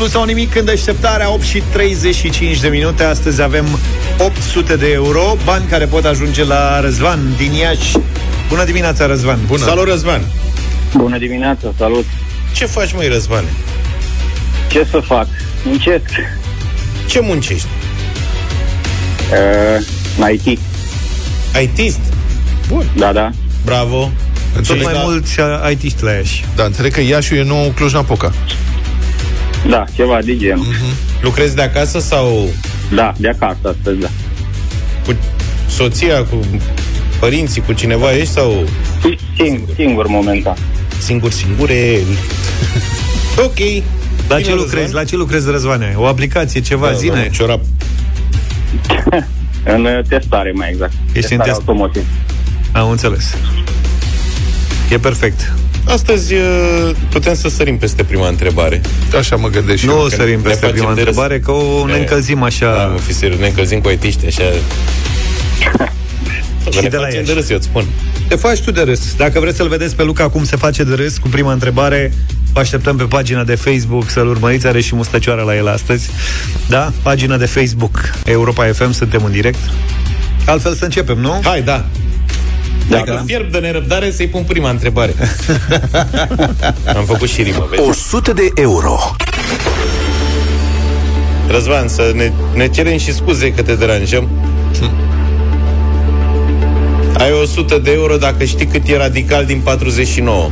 Dublu sau nimic în deșteptarea 8 și 35 de minute Astăzi avem 800 de euro Bani care pot ajunge la Răzvan din Iași Bună dimineața, Răzvan Bună. Salut, Răzvan! Bună dimineața, salut! Ce faci, măi, Răzvane? Ce să fac? Muncesc. Ce muncești? Uh, IT. ITist? Bun. Da, da. Bravo! Tot mai mulți IT-ști la Iași Da, înțeleg că Iașiul e nou Cluj-Napoca. Da, ceva de genul. Mm-hmm. Lucrezi de acasă sau... Da, de acasă astăzi, da. Cu soția, cu părinții, cu cineva ești sau... Singur, singur momentan. Singur, singure. ok. La Bine, ce lucrezi? La ce lucrezi, Răzvane? O aplicație, ceva, Da, zine? da, ciorap. în uh, testare, mai exact. Ești testare în test- automotiv. Am înțeles. E perfect. Astăzi uh, putem să sărim peste prima întrebare. Așa mă gândesc și Nu eu. o sărim ne peste facem prima de râs. întrebare, că o ne E, încălzim așa. Da, mă, fi serios, ne încălzim cu aitiști, așa... Și ne de la facem Iași. de râs, eu îți spun. Te faci tu de râs. Dacă vreți să-l vedeți pe Luca cum se face de râs cu prima întrebare, vă așteptăm pe pagina de Facebook să-l urmăriți. Are și mustăcioara la el astăzi. Da? Pagina de Facebook Europa FM, suntem în direct. Altfel să începem, nu? Hai, da. Dacă Dacă fierb de nerăbdare, să-i pun prima întrebare. Am făcut și rimă, vezi? 100 de euro. Răzvan, să ne, ne cerem și scuze că te deranjăm. Ai 100 de euro dacă știi cât e radical din 49.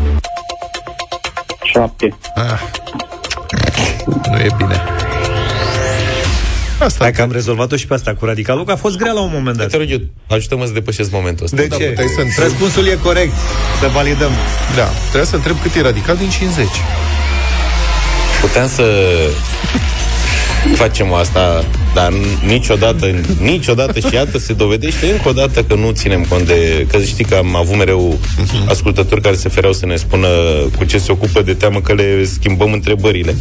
7. Ah. Nu e bine. Asta Hai că am rezolvat-o și pe asta cu radicalul, că a fost grea la un moment dat. Te rog eu, ajută-mă să depășesc momentul ăsta. De Da, ce? puteai să întrebi. Răspunsul e corect. Să validăm. Da, trebuia să întreb cât e radical din 50. Puteam să facem asta, dar niciodată, niciodată și iată se dovedește încă o dată că nu ținem cont de... Că știi că am avut mereu ascultători care se fereau să ne spună cu ce se ocupă de teamă că le schimbăm întrebările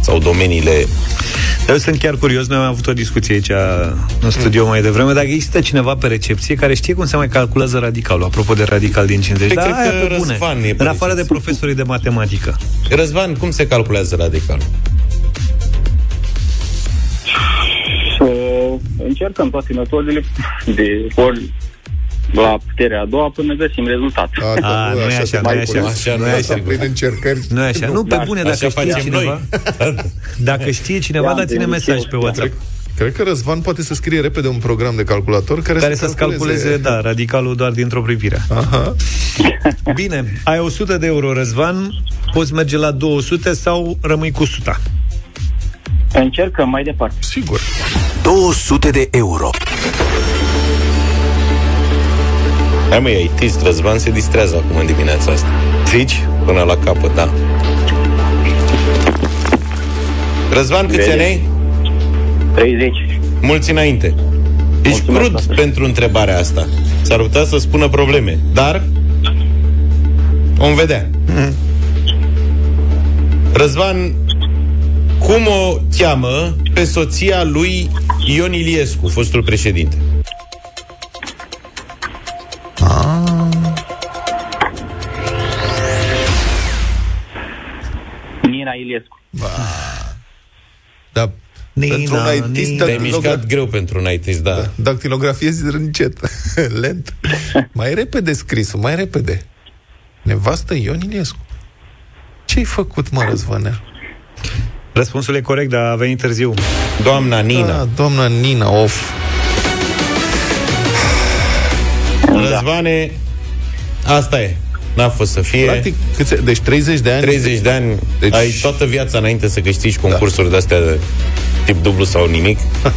sau domeniile. Eu sunt chiar curios, noi am avut o discuție aici în studio mai devreme, dacă există cineva pe recepție care știe cum se mai calculează radicalul, apropo de radical din 50. Păi, Da, cred aia că pe bune. Răzvan e pe În afară de recepție. profesorii de matematică. Răzvan, cum se calculează radical? Încercăm toate metodele de ori la puterea a doua până găsim rezultat. A, nu e așa, nu e așa. Așa, Nu nu e e așa. așa. Prin încercări. Nu e așa. Nu, pe Da, bune, așa dacă știe facem cineva... Dacă știe cineva, Da, dați-ne de mesaj nicio- pe WhatsApp. Cred că Răzvan poate să scrie repede un program de calculator care, Care să-ți calculeze, da, radicalul doar dintr-o privire. Aha. Bine, ai 100 de euro, Răzvan, poți merge la 200 sau rămâi cu 100. Încercăm mai departe. Sigur. 200 de euro. Hai mă, e IT, Răzvan se distrează acum în dimineața asta. Zici? Până la capăt, da. Răzvan, câți Bine. ani ai? 30. Mulți înainte. Ești Mulțumesc, crud tată. pentru întrebarea asta. S-ar putea să spună probleme, dar vom vedea. Răzvan, cum o cheamă pe soția lui Ion Iliescu, fostul președinte? Nina Iliescu. Da, Nina, pentru un ITist, Nina. Te-ai dactilogra- mișcat greu pentru un IT, da. dactilografiezi încet. Lent. Mai repede scrisul, mai repede. Nevastă Ion Iliescu. Ce-ai făcut, mă, Răzvanea? Răspunsul e corect, dar a venit târziu. Doamna Nina. Da, doamna Nina, of. Răzvane, asta e. N-a fost să fie. Practic, câți, deci 30 de ani. 30 de ani, Deci- deci... ai toată viața înainte să câștigi concursuri da. de-astea de tip dublu sau nimic.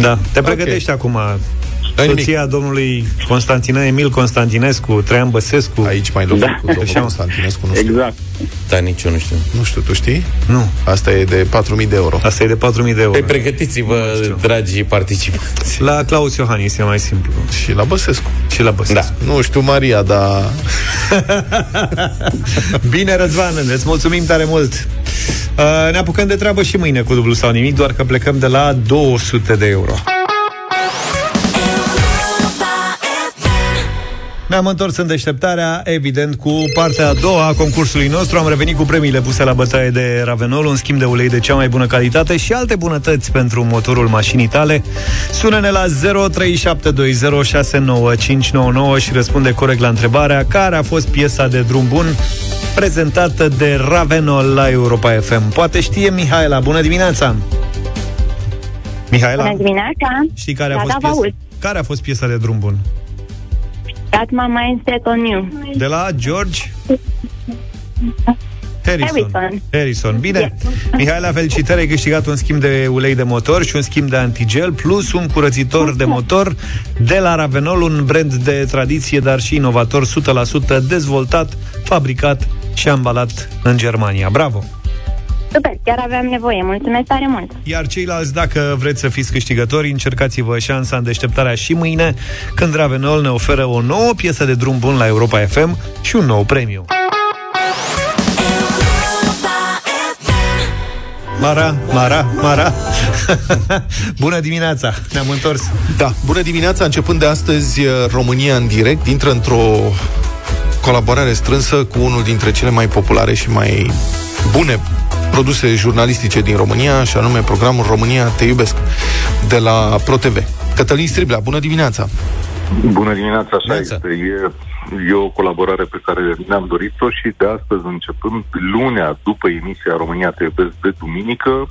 Da, te pregătești acum. Nimic. Soția domnului Constantin Emil Constantinescu, Traian Băsescu. Aici mai lovic Da. cu domnul Așa. Constantinescu, nu știu. Exact. Da, nici eu nu știu. Nu știu, tu știi? Nu, Asta e de 4.000 de euro. asta e de 4.000 de euro. Păi pregătiți-vă, dragi participanți. La Claus Iohannis e mai simplu. Și la Băsescu. Și la Băsescu. Da. Nu știu, Maria, dar... Bine, Răzvan, îți mulțumim tare mult. Uh, ne apucăm de treabă și mâine cu dublu sau nimic, doar că plecăm de la 200 de euro. Ne-am întors în deșteptarea, evident, cu partea a doua a concursului nostru. Am revenit cu premiile puse la bătaie de Ravenol, un schimb de ulei de cea mai bună calitate și alte bunătăți pentru motorul mașinii tale. Sună-ne la 0372069599 și răspunde corect la întrebarea care a fost piesa de drum bun prezentată de Ravenol la Europa FM. Poate știe Mihaela. Bună dimineața! Mihaela, Bună dimineața! știi care a, Da, fost da, vă piesa, aud. care a fost piesa de drum bun? That my mind set on you. De la George Harrison. Harrison. Harrison. Bine. Mihaela, felicitări, ai câștigat un schimb de ulei de motor și un schimb de antigel, plus un curățitor de motor de la Ravenol, un brand de tradiție, dar și inovator, 100% dezvoltat, fabricat și ambalat în Germania. Bravo! Super, chiar aveam nevoie. Mulțumesc tare mult! Iar ceilalți, dacă vreți să fiți câștigători, încercați-vă șansa în deșteptarea și mâine, când Ravenol ne oferă o nouă piesă de drum bun la Europa FM și un nou premiu. Mara, Mara, Mara Bună dimineața, ne-am întors Da, bună dimineața, începând de astăzi România în direct intră într-o colaborare strânsă cu unul dintre cele mai populare și mai bune produse jurnalistice din România, și anume programul România Te Iubesc, de la ProTV. Cătălin Striblea, bună dimineața! Bună dimineața, așa este. E E o colaborare pe care ne-am dorit-o și de astăzi începând, lunea după emisia România Te iubesc de duminică,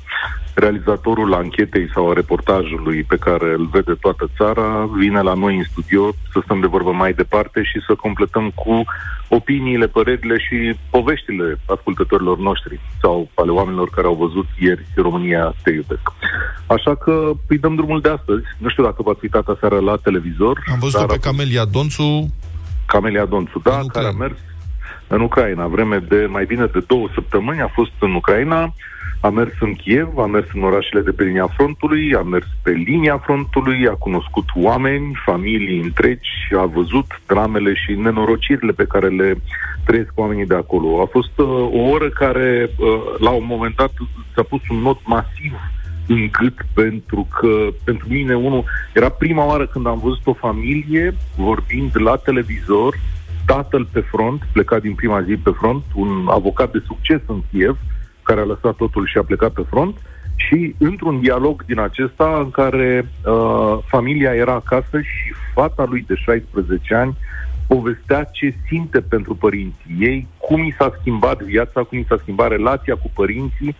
realizatorul anchetei sau a reportajului pe care îl vede toată țara vine la noi în studio să stăm de vorbă mai departe și să completăm cu opiniile, părerile și poveștile ascultătorilor noștri sau ale oamenilor care au văzut ieri România Te iubesc. Așa că îi dăm drumul de astăzi. Nu știu dacă v-ați uitat aseară la televizor. Am văzut-o dar pe Camelia Donțu. Camelia Donțu, da, care a mers în Ucraina. Vreme de mai bine de două săptămâni a fost în Ucraina, a mers în Kiev, a mers în orașele de pe linia frontului, a mers pe linia frontului, a cunoscut oameni, familii întregi, a văzut dramele și nenorocirile pe care le trăiesc oamenii de acolo. A fost uh, o oră care, uh, la un moment dat, s-a pus un not masiv în gât pentru că pentru mine unul era prima oară când am văzut o familie vorbind la televizor tatăl pe front, plecat din prima zi pe front, un avocat de succes în Kiev, care a lăsat totul și a plecat pe front, și într-un dialog din acesta în care uh, familia era acasă și fata lui de 16 ani povestea ce simte pentru părinții ei, cum i s-a schimbat viața, cum i s-a schimbat relația cu părinții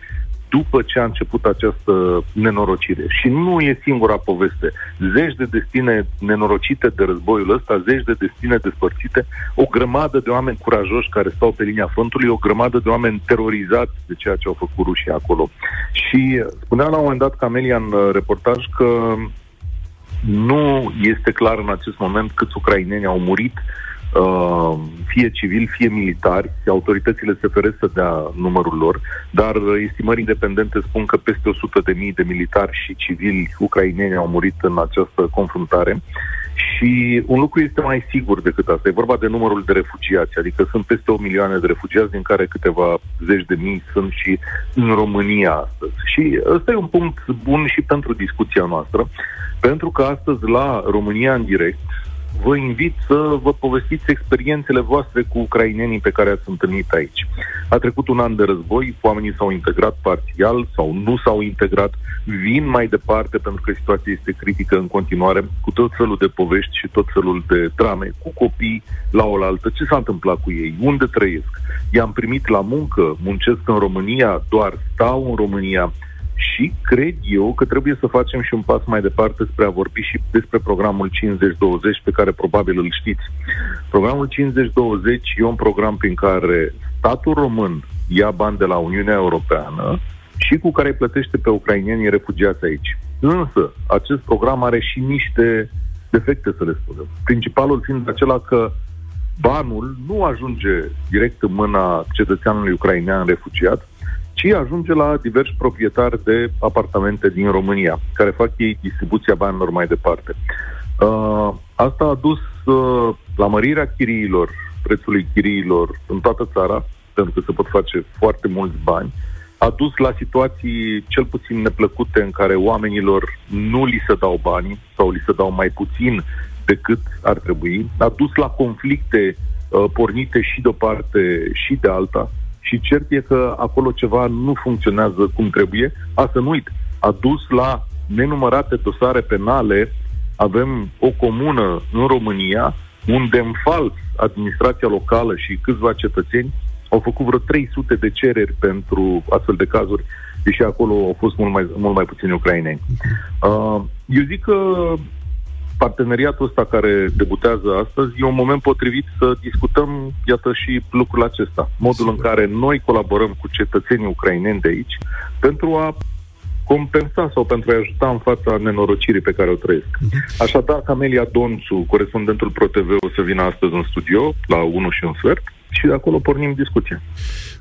după ce a început această nenorocire. Și nu e singura poveste. Zeci de destine nenorocite de războiul ăsta, zeci de destine despărțite, o grămadă de oameni curajoși care stau pe linia frontului, o grămadă de oameni terorizați de ceea ce au făcut rușii acolo. Și spunea la un moment dat Camelia în uh, reportaj că nu este clar în acest moment câți ucraineni au murit uh, fie civili, fie militari, autoritățile se feresc să dea numărul lor, dar uh, estimări independente spun că peste 100 de mii de militari și civili ucraineni au murit în această confruntare. Și un lucru este mai sigur decât asta. E vorba de numărul de refugiați, adică sunt peste o milioane de refugiați, din care câteva zeci de mii sunt și în România astăzi. Și ăsta e un punct bun și pentru discuția noastră, pentru că astăzi la România în direct vă invit să vă povestiți experiențele voastre cu ucrainenii pe care ați întâlnit aici. A trecut un an de război, oamenii s-au integrat parțial sau nu s-au integrat, vin mai departe pentru că situația este critică în continuare, cu tot felul de povești și tot felul de drame, cu copii la oaltă. Ce s-a întâmplat cu ei? Unde trăiesc? I-am primit la muncă, muncesc în România, doar stau în România, și cred eu că trebuie să facem și un pas mai departe spre a vorbi și despre programul 50-20 pe care probabil îl știți. Programul 50-20 e un program prin care statul român ia bani de la Uniunea Europeană și cu care îi plătește pe ucrainienii refugiați aici. Însă, acest program are și niște defecte, să le spunem. Principalul fiind acela că banul nu ajunge direct în mâna cetățeanului ucrainean refugiat, ci ajunge la diversi proprietari de apartamente din România, care fac ei distribuția banilor mai departe. Uh, asta a dus uh, la mărirea chiriilor, prețului chiriilor în toată țara, pentru că se pot face foarte mulți bani, a dus la situații cel puțin neplăcute în care oamenilor nu li se dau bani sau li se dau mai puțin decât ar trebui, a dus la conflicte uh, pornite și de o parte și de alta, și cert e că acolo ceva nu funcționează cum trebuie. Asta nu uit, a dus la nenumărate dosare penale. Avem o comună în România unde în fals administrația locală și câțiva cetățeni au făcut vreo 300 de cereri pentru astfel de cazuri, deși acolo au fost mult mai, mult mai puțini ucraineni. Uh, eu zic că parteneriatul ăsta care debutează astăzi e un moment potrivit să discutăm, iată, și lucrul acesta. Modul Sigur. în care noi colaborăm cu cetățenii ucraineni de aici pentru a compensa sau pentru a ajuta în fața nenorocirii pe care o trăiesc. Uh-huh. Așadar, Camelia Donțu, corespondentul ProTV, o să vină astăzi în studio la 1 și un sfert și de acolo pornim discuția.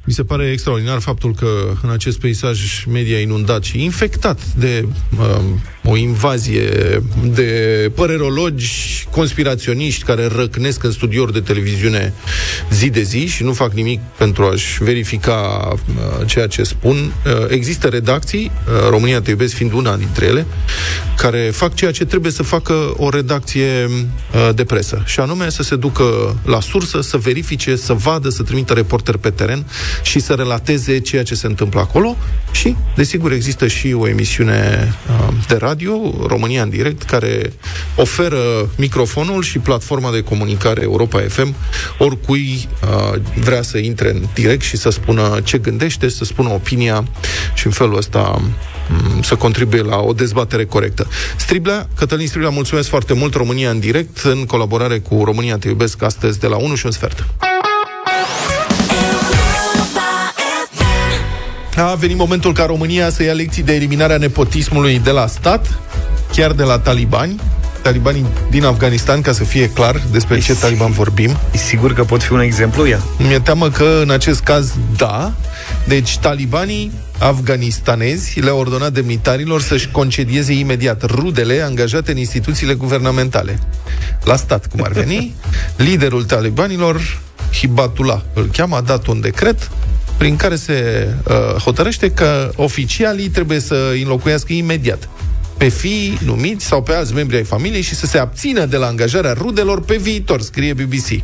Mi se pare extraordinar faptul că în acest peisaj media inundat și infectat de um, o invazie de părerologi, conspiraționiști care răcnesc în studiouri de televiziune zi de zi și nu fac nimic pentru a-și verifica uh, ceea ce spun. Uh, există redacții, uh, România Te iubesc fiind una dintre ele, care fac ceea ce trebuie să facă o redacție uh, de presă, și anume să se ducă la sursă, să verifice, să vadă, să trimită reporter pe teren și să relateze ceea ce se întâmplă acolo și, desigur, există și o emisiune uh, de radio, România în direct, care oferă microfonul și platforma de comunicare Europa FM oricui uh, vrea să intre în direct și să spună ce gândește, să spună opinia și în felul ăsta m, să contribuie la o dezbatere corectă. Striblea, Cătălin Striblea, mulțumesc foarte mult, România în direct, în colaborare cu România Te Iubesc, astăzi de la 1 și un sfert. A venit momentul ca România să ia lecții de eliminarea nepotismului de la stat, chiar de la talibani, talibanii din Afganistan, ca să fie clar despre ce taliban vorbim. E sigur că pot fi un exemplu ea? Mi-e teamă că în acest caz da. Deci talibanii afganistanezi le-au ordonat demnitarilor să-și concedieze imediat rudele angajate în instituțiile guvernamentale. La stat, cum ar veni, liderul talibanilor, Hibatullah, îl cheamă, a dat un decret prin care se uh, hotărăște că oficialii trebuie să îi înlocuiască imediat pe fii numiți sau pe alți membri ai familiei și să se abțină de la angajarea rudelor pe viitor, scrie BBC.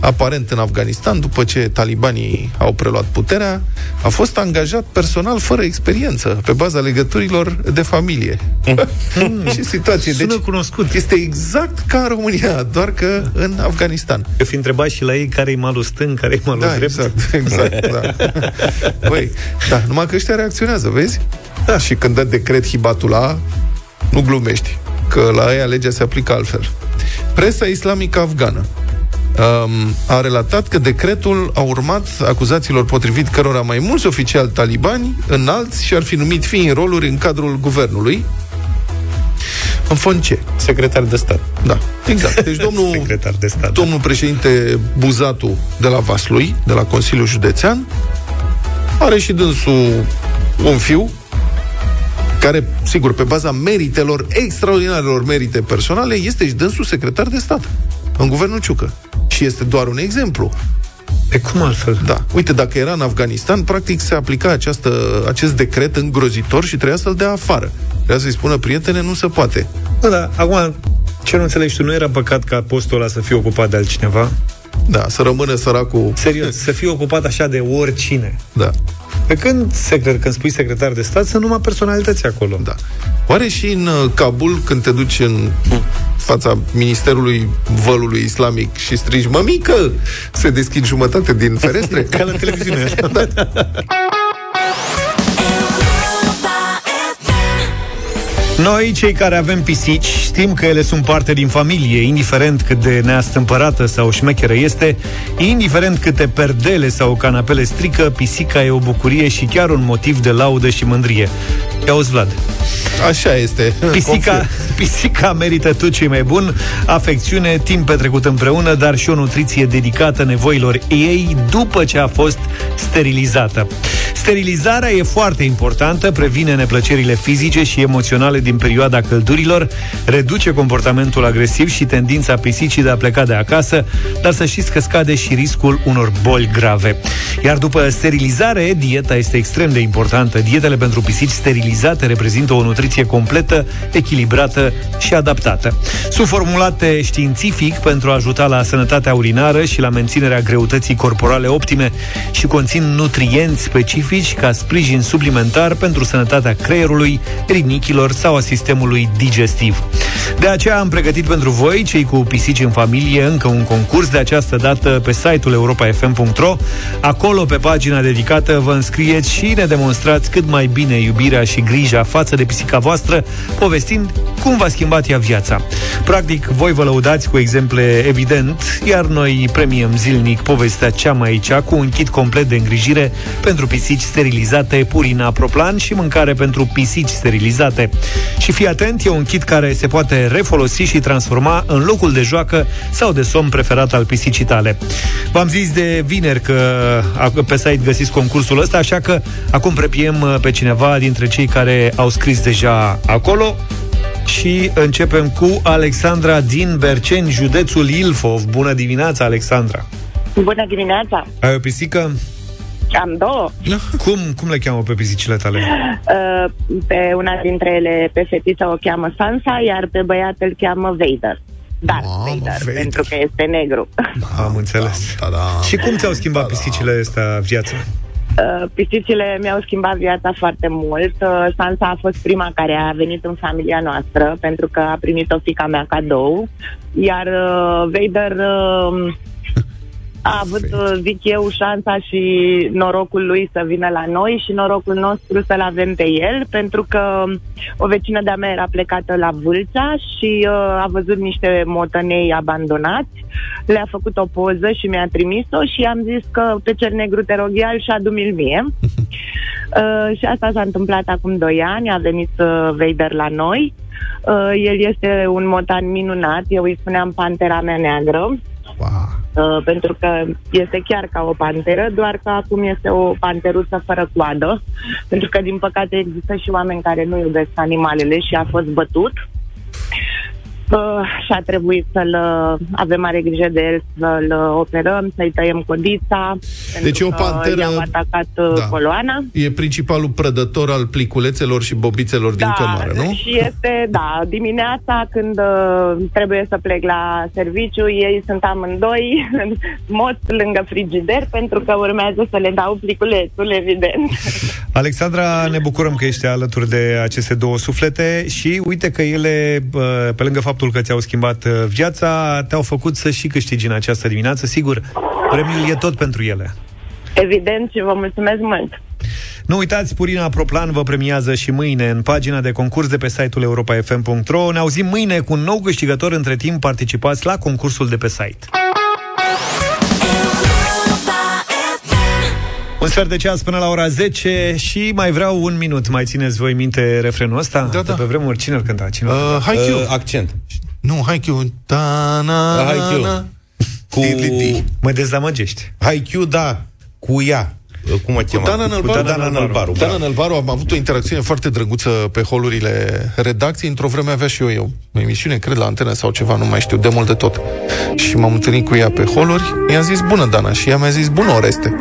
Aparent în Afganistan, după ce talibanii au preluat puterea, a fost angajat personal fără experiență, pe baza legăturilor de familie. și situație. Sună deci, cunoscut. Este exact ca în România, doar că în Afganistan. Eu fi întrebat și la ei care e malul stâng, care e malul Da, drept. exact, exact, da. Băi, da, numai că ăștia reacționează, vezi? Da. Și când dă decret Hibatula, nu glumești, că la ea legea se aplică altfel. Presa islamică afgană um, a relatat că decretul a urmat acuzațiilor potrivit cărora mai mulți oficiali talibani înalți și-ar fi numit fii în roluri în cadrul guvernului. În fond ce? Secretar de stat. Da, exact. Deci domnul, Secretar de stat. domnul președinte Buzatu de la Vaslui, de la Consiliul Județean, are și dânsul un fiu care, sigur, pe baza meritelor, extraordinarelor merite personale, este și dânsul secretar de stat în guvernul Ciucă. Și este doar un exemplu. Pe cum altfel? Da. Uite, dacă era în Afganistan, practic se aplica această, acest decret îngrozitor și trebuia să-l dea afară. Trebuia să-i spună, prietene, nu se poate. Da, da, acum, ce nu înțelegi tu, nu era păcat ca postul ăla să fie ocupat de altcineva? Da, să rămână săracul... Serios, să fie ocupat așa de oricine. Da. Pe când, secret, când spui secretar de stat, sunt numai personalități acolo. Da. Oare și în uh, Kabul, când te duci în fața Ministerului Vălului Islamic și strigi, mămică, se deschid jumătate din ferestre? Ca la televiziune. da. Noi, cei care avem pisici, știm că ele sunt parte din familie, indiferent cât de neastâmpărată sau șmecheră este, indiferent câte perdele sau canapele strică, pisica e o bucurie și chiar un motiv de laudă și mândrie. Ia auzi, Vlad. Așa este. Pisica, pisica merită tot ce e mai bun, afecțiune, timp petrecut împreună, dar și o nutriție dedicată nevoilor ei după ce a fost sterilizată. Sterilizarea e foarte importantă, previne neplăcerile fizice și emoționale din perioada căldurilor, reduce comportamentul agresiv și tendința pisicii de a pleca de acasă, dar să știți că scade și riscul unor boli grave. Iar după sterilizare, dieta este extrem de importantă. Dietele pentru pisici sterilizate reprezintă o nutriție completă, echilibrată și adaptată. Sunt formulate științific pentru a ajuta la sănătatea urinară și la menținerea greutății corporale optime și conțin nutrienți specifici ca sprijin suplimentar pentru sănătatea creierului, rinichilor sau a sistemului digestiv. De aceea am pregătit pentru voi, cei cu pisici în familie, încă un concurs de această dată pe site-ul europa.fm.ro. Acolo, pe pagina dedicată, vă înscrieți și ne demonstrați cât mai bine iubirea și grija față de pisica voastră, povestind cum v-a schimbat ea viața. Practic, voi vă lăudați cu exemple evident, iar noi premiem zilnic povestea cea mai cea cu un kit complet de îngrijire pentru pisici sterilizate, Purina Proplan și mâncare pentru pisici sterilizate. Și fii atent, e un kit care se poate refolosi și transforma în locul de joacă sau de somn preferat al pisicii tale. V-am zis de vineri că a- pe site găsiți concursul ăsta, așa că acum prepiem uh, pe cineva dintre cei care au scris deja acolo și începem cu Alexandra din Berceni, județul Ilfov. Bună dimineața, Alexandra! Bună dimineața! Ai o pisică? Am două. Cum, cum le cheamă pe pisicile tale? Uh, pe una dintre ele, pe fetiță o cheamă Sansa, iar pe băiat îl cheamă Vader. Darth Vader, Vader. pentru că este negru. Am înțeles. Da, da. Și cum ți-au schimbat pisicile astea viața? Uh, pisicile mi-au schimbat viața foarte mult. Uh, Sansa a fost prima care a venit în familia noastră, pentru că a primit-o fica mea cadou. Iar uh, Vader uh, a avut, uh, zic eu, șansa și norocul lui să vină la noi și norocul nostru să-l avem pe el, pentru că o vecină de-a mea era plecată la Vâlcea și uh, a văzut niște motănei abandonați, le-a făcut o poză și mi-a trimis-o și am zis că pe cel negru te rog iar și adu-mi-l mie. Uh, și asta s-a întâmplat acum 2 ani, a venit uh, Vader la noi. Uh, el este un motan minunat, eu îi spuneam Pantera mea neagră. Uh, pentru că este chiar ca o panteră, doar că acum este o panteruță fără coadă, pentru că, din păcate, există și oameni care nu iubesc animalele și a fost bătut. Uh, și a trebuit să-l uh, avem mare grijă de el, să-l uh, operăm, să-i tăiem codița. Deci e o pentru că panteră- I-au atacat uh, Da. coloana. E principalul prădător al pliculețelor și bobițelor din cămară, nu? și este, da, dimineața când uh, trebuie să plec la serviciu, ei sunt amândoi moți lângă frigider pentru că urmează să le dau pliculețul, evident. Alexandra, ne bucurăm că ești alături de aceste două suflete și uite că ele, bă, pe lângă faptul că ți-au schimbat uh, viața, te-au făcut să și câștigi în această dimineață. Sigur, premiul e tot pentru ele. Evident și vă mulțumesc mult. Nu uitați, Purina Proplan vă premiază și mâine în pagina de concurs de pe site-ul europa.fm.ro. Ne auzim mâine cu un nou câștigător. Între timp, participați la concursul de pe site. Un sfert de ceas până la ora 10 și mai vreau un minut. Mai țineți voi minte refrenul ăsta? Da, da. De pe vremuri, cine îl cânta? Cine îl Uh, cânta? Haikyuu. Uh, accent. Nu, Haikyuu. Da, na, Da, na, Haikyuu. na. Cu... Mă dezamăgești. Haikyuu, da, cu ea. Uh, Cum o cheamă? Dana Nălbaru. Cu Dana Nălbaru. Dana bravo. Nălbaru, am avut o interacțiune foarte drăguță pe holurile redacției. Într-o vreme avea și eu, eu o emisiune, cred, la antenă sau ceva, nu mai știu, de mult de tot. Și m-am întâlnit cu ea pe holuri. I-am zis, bună, Dana. Și ea mi-a zis, bună, Oreste.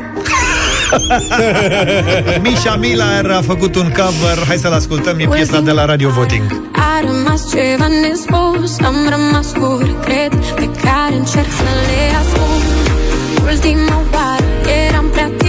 Misha Miller a făcut un cover. Hai să-l ascultăm. E piesa de la Radio Voting. A rămas ceva nespus Am rămas cu regret Pe care încerc să le ascund Ultima oară Eram prea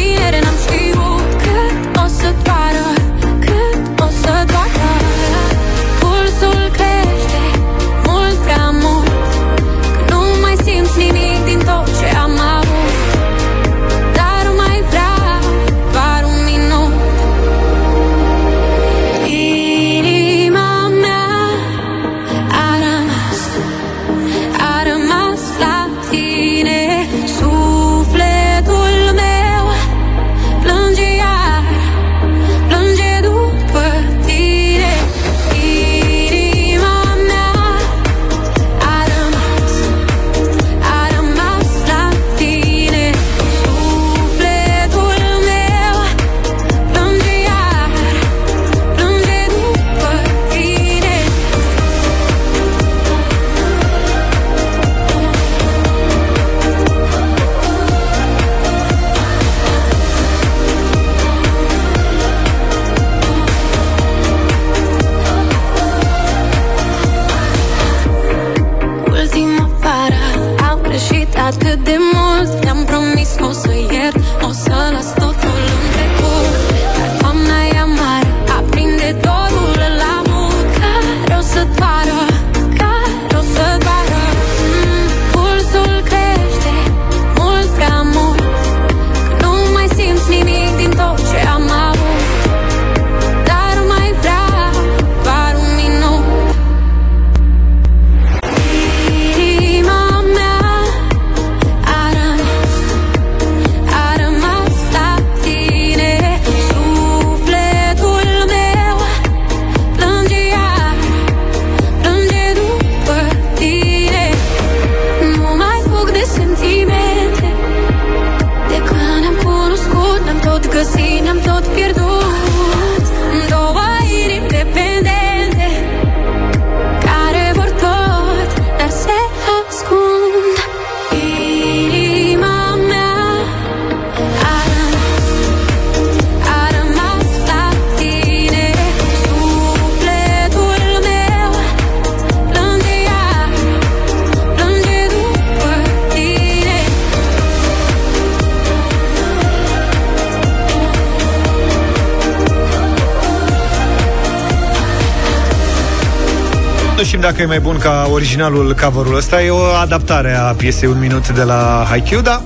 originalul coverul ăsta E o adaptare a piesei Un minut de la Haikyuu Da,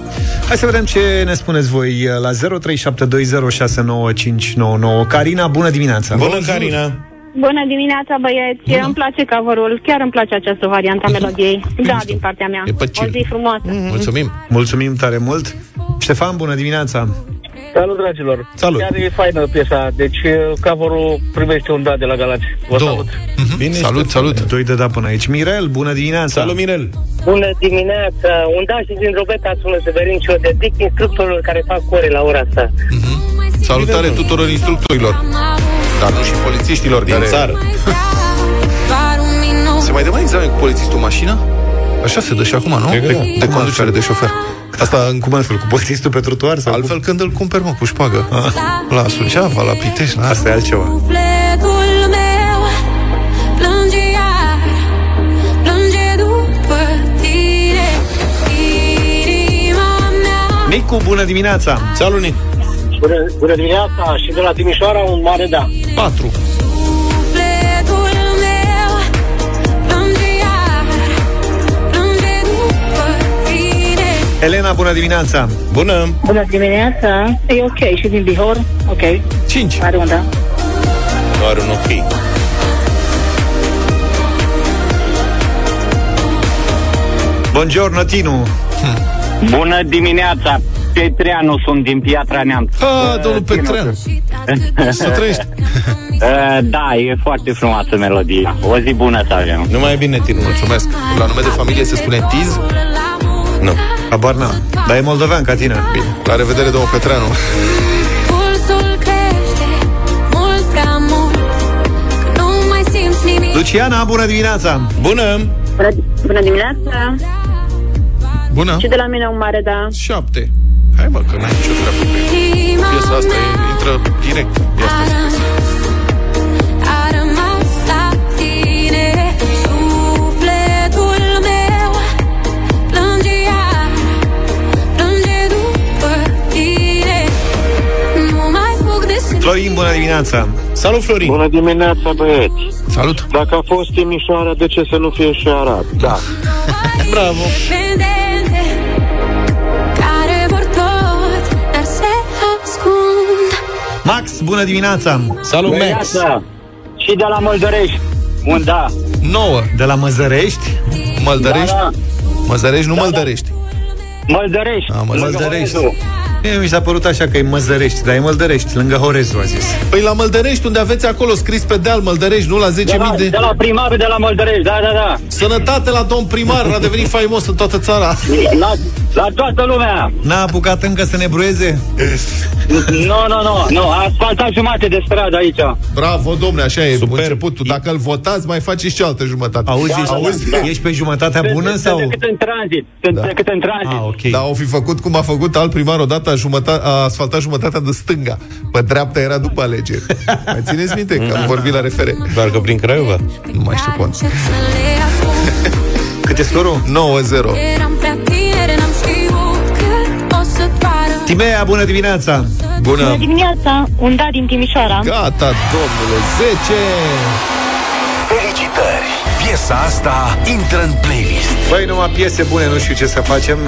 hai să vedem ce ne spuneți voi La 0372069599 Carina, bună dimineața Bună, Carina! Bună dimineața, băieți! Bună. Îmi place coverul, chiar îmi place această variantă a melodiei. Da, din partea mea. E pe O zi frumoasă. Mulțumim! Mulțumim tare mult Ștefan, bună dimineața Salut, dragilor! Salut! Chiar e faină piesa, deci coverul primește un da de la Galați. Vă Două. salut! Bine, salut, salut Doi de da până aici Mirel, bună dimineața Salut, Mirel! Bună dimineața! Un da și din Robeta sună Severin și o dedic instructorilor care fac ore la ora asta. Salutare tuturor instructorilor Dar nu și polițiștilor Din care... țară. Se mai dă mai examen cu polițistul în mașină? Așa se dă și acum, nu? Cred că De, da. de Cum conducere de șofer. Asta în Cum altfel, cu polițistul pe trotuar? Sau Altfel când îl cumperi, mă, cu șpagă. La Suceava, la Pitești, la Asta e altceva Sufletul meu plânge iar, plânge după tine. Inima mea Nicu, bună dimineața Salut, Nic! Bună, bună dimineața și de la Timișoara un mare da. 4. Elena, bună dimineața Bună! Bună dimineața! E ok și din Bihor? Ok. 5. Are un da. Doar un ok. Buongiorno, Tinu Bună dimineața! Petreanu sunt din Piatra Neamț. Ah, domnul Petreanu. Să trăiești. Uh, Da, e foarte frumoasă melodia. O zi bună să avem. Numai bine, Tinu. Mulțumesc. La nume de familie se spune Tiz? Nu. Habar n-am Dar e moldovean ca tine Bine. La revedere, domnul Petreanu. Pulsul crește mult prea mult, că nu mai simți nimic. Luciana, bună dimineața Bună! Bună, bună dimineața! Bună. Și de la mine un mare da. 7. Hai mă, că n-ai nicio treabă cu ea. Piesa asta e, intră direct. Ia stai. Florin, bună dimineața Salut, Florin! Bună dimineața, băieți! Salut! Dacă a fost Timișoara, de ce să nu fie și Arad? Da. Bravo! Pendente Care vor tot Dar se ascund Max, bună dimineața Salut, Max! Dimineața! Și de la Moldărești. Un da. 9. De la Măzărești Măldărești? Da, da. Măzărești, nu Măldărești. Măldărești. A, Măldărești. Măldărești Lângă Mie mi s-a părut așa că e Măzărești Dar e Măldărești, lângă Horezu a zis Păi la Măldărești, unde aveți acolo scris pe deal Măldărești, nu la 10.000 De la, de... de la primarul de la Moldărești, da, da, da. Sănătate la domn primar, a devenit faimos în toată țara. La, la toată lumea. N-a apucat încă să ne brueze? Nu, nu, nu, nu. A asfaltat jumate de stradă aici. Bravo, domne, așa e Super. începutul. Dacă îl votați, mai faceți cealaltă jumătate. Auzi, Da, ești, da, auzi? da, da. ești pe jumătatea bună Sunt sau? decât în tranzit. Sunt Da. decât în tranzit. Ah, ok Dar au fi făcut cum a făcut alt primar odată, a, jumătate, a asfaltat jumătatea de stânga. Pe dreapta era după alegeri. Mai țineți minte că am vorbit la refere. Doar că prin Craiova? Nu mai știu cum. Să le ascund Cât e scorul? 9-0. Timea, bună dimineața Bună. dimineața! Un da din Timișoara. Gata, domnule, 10. Felicitări! Piesa asta intră în playlist. Băi, numai piese bune, nu știu ce să facem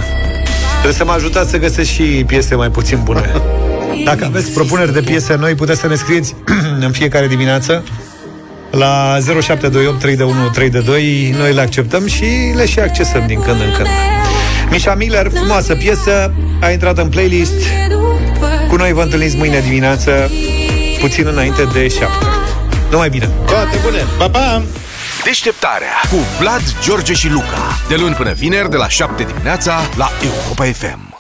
Trebuie să mă ajutați să găsesc și piese mai puțin bune Dacă aveți propuneri de piese noi, puteți să ne scrieți în fiecare dimineață la 0728 321 322 Noi le acceptăm și le și accesăm din când în când Mișa Miller, frumoasă piesă A intrat în playlist Cu noi vă întâlniți mâine dimineață Puțin înainte de 7 Numai bine Toate bune! Pa, pa! Deșteptarea cu Vlad, George și Luca. De luni până vineri, de la 7 dimineața, la Europa FM.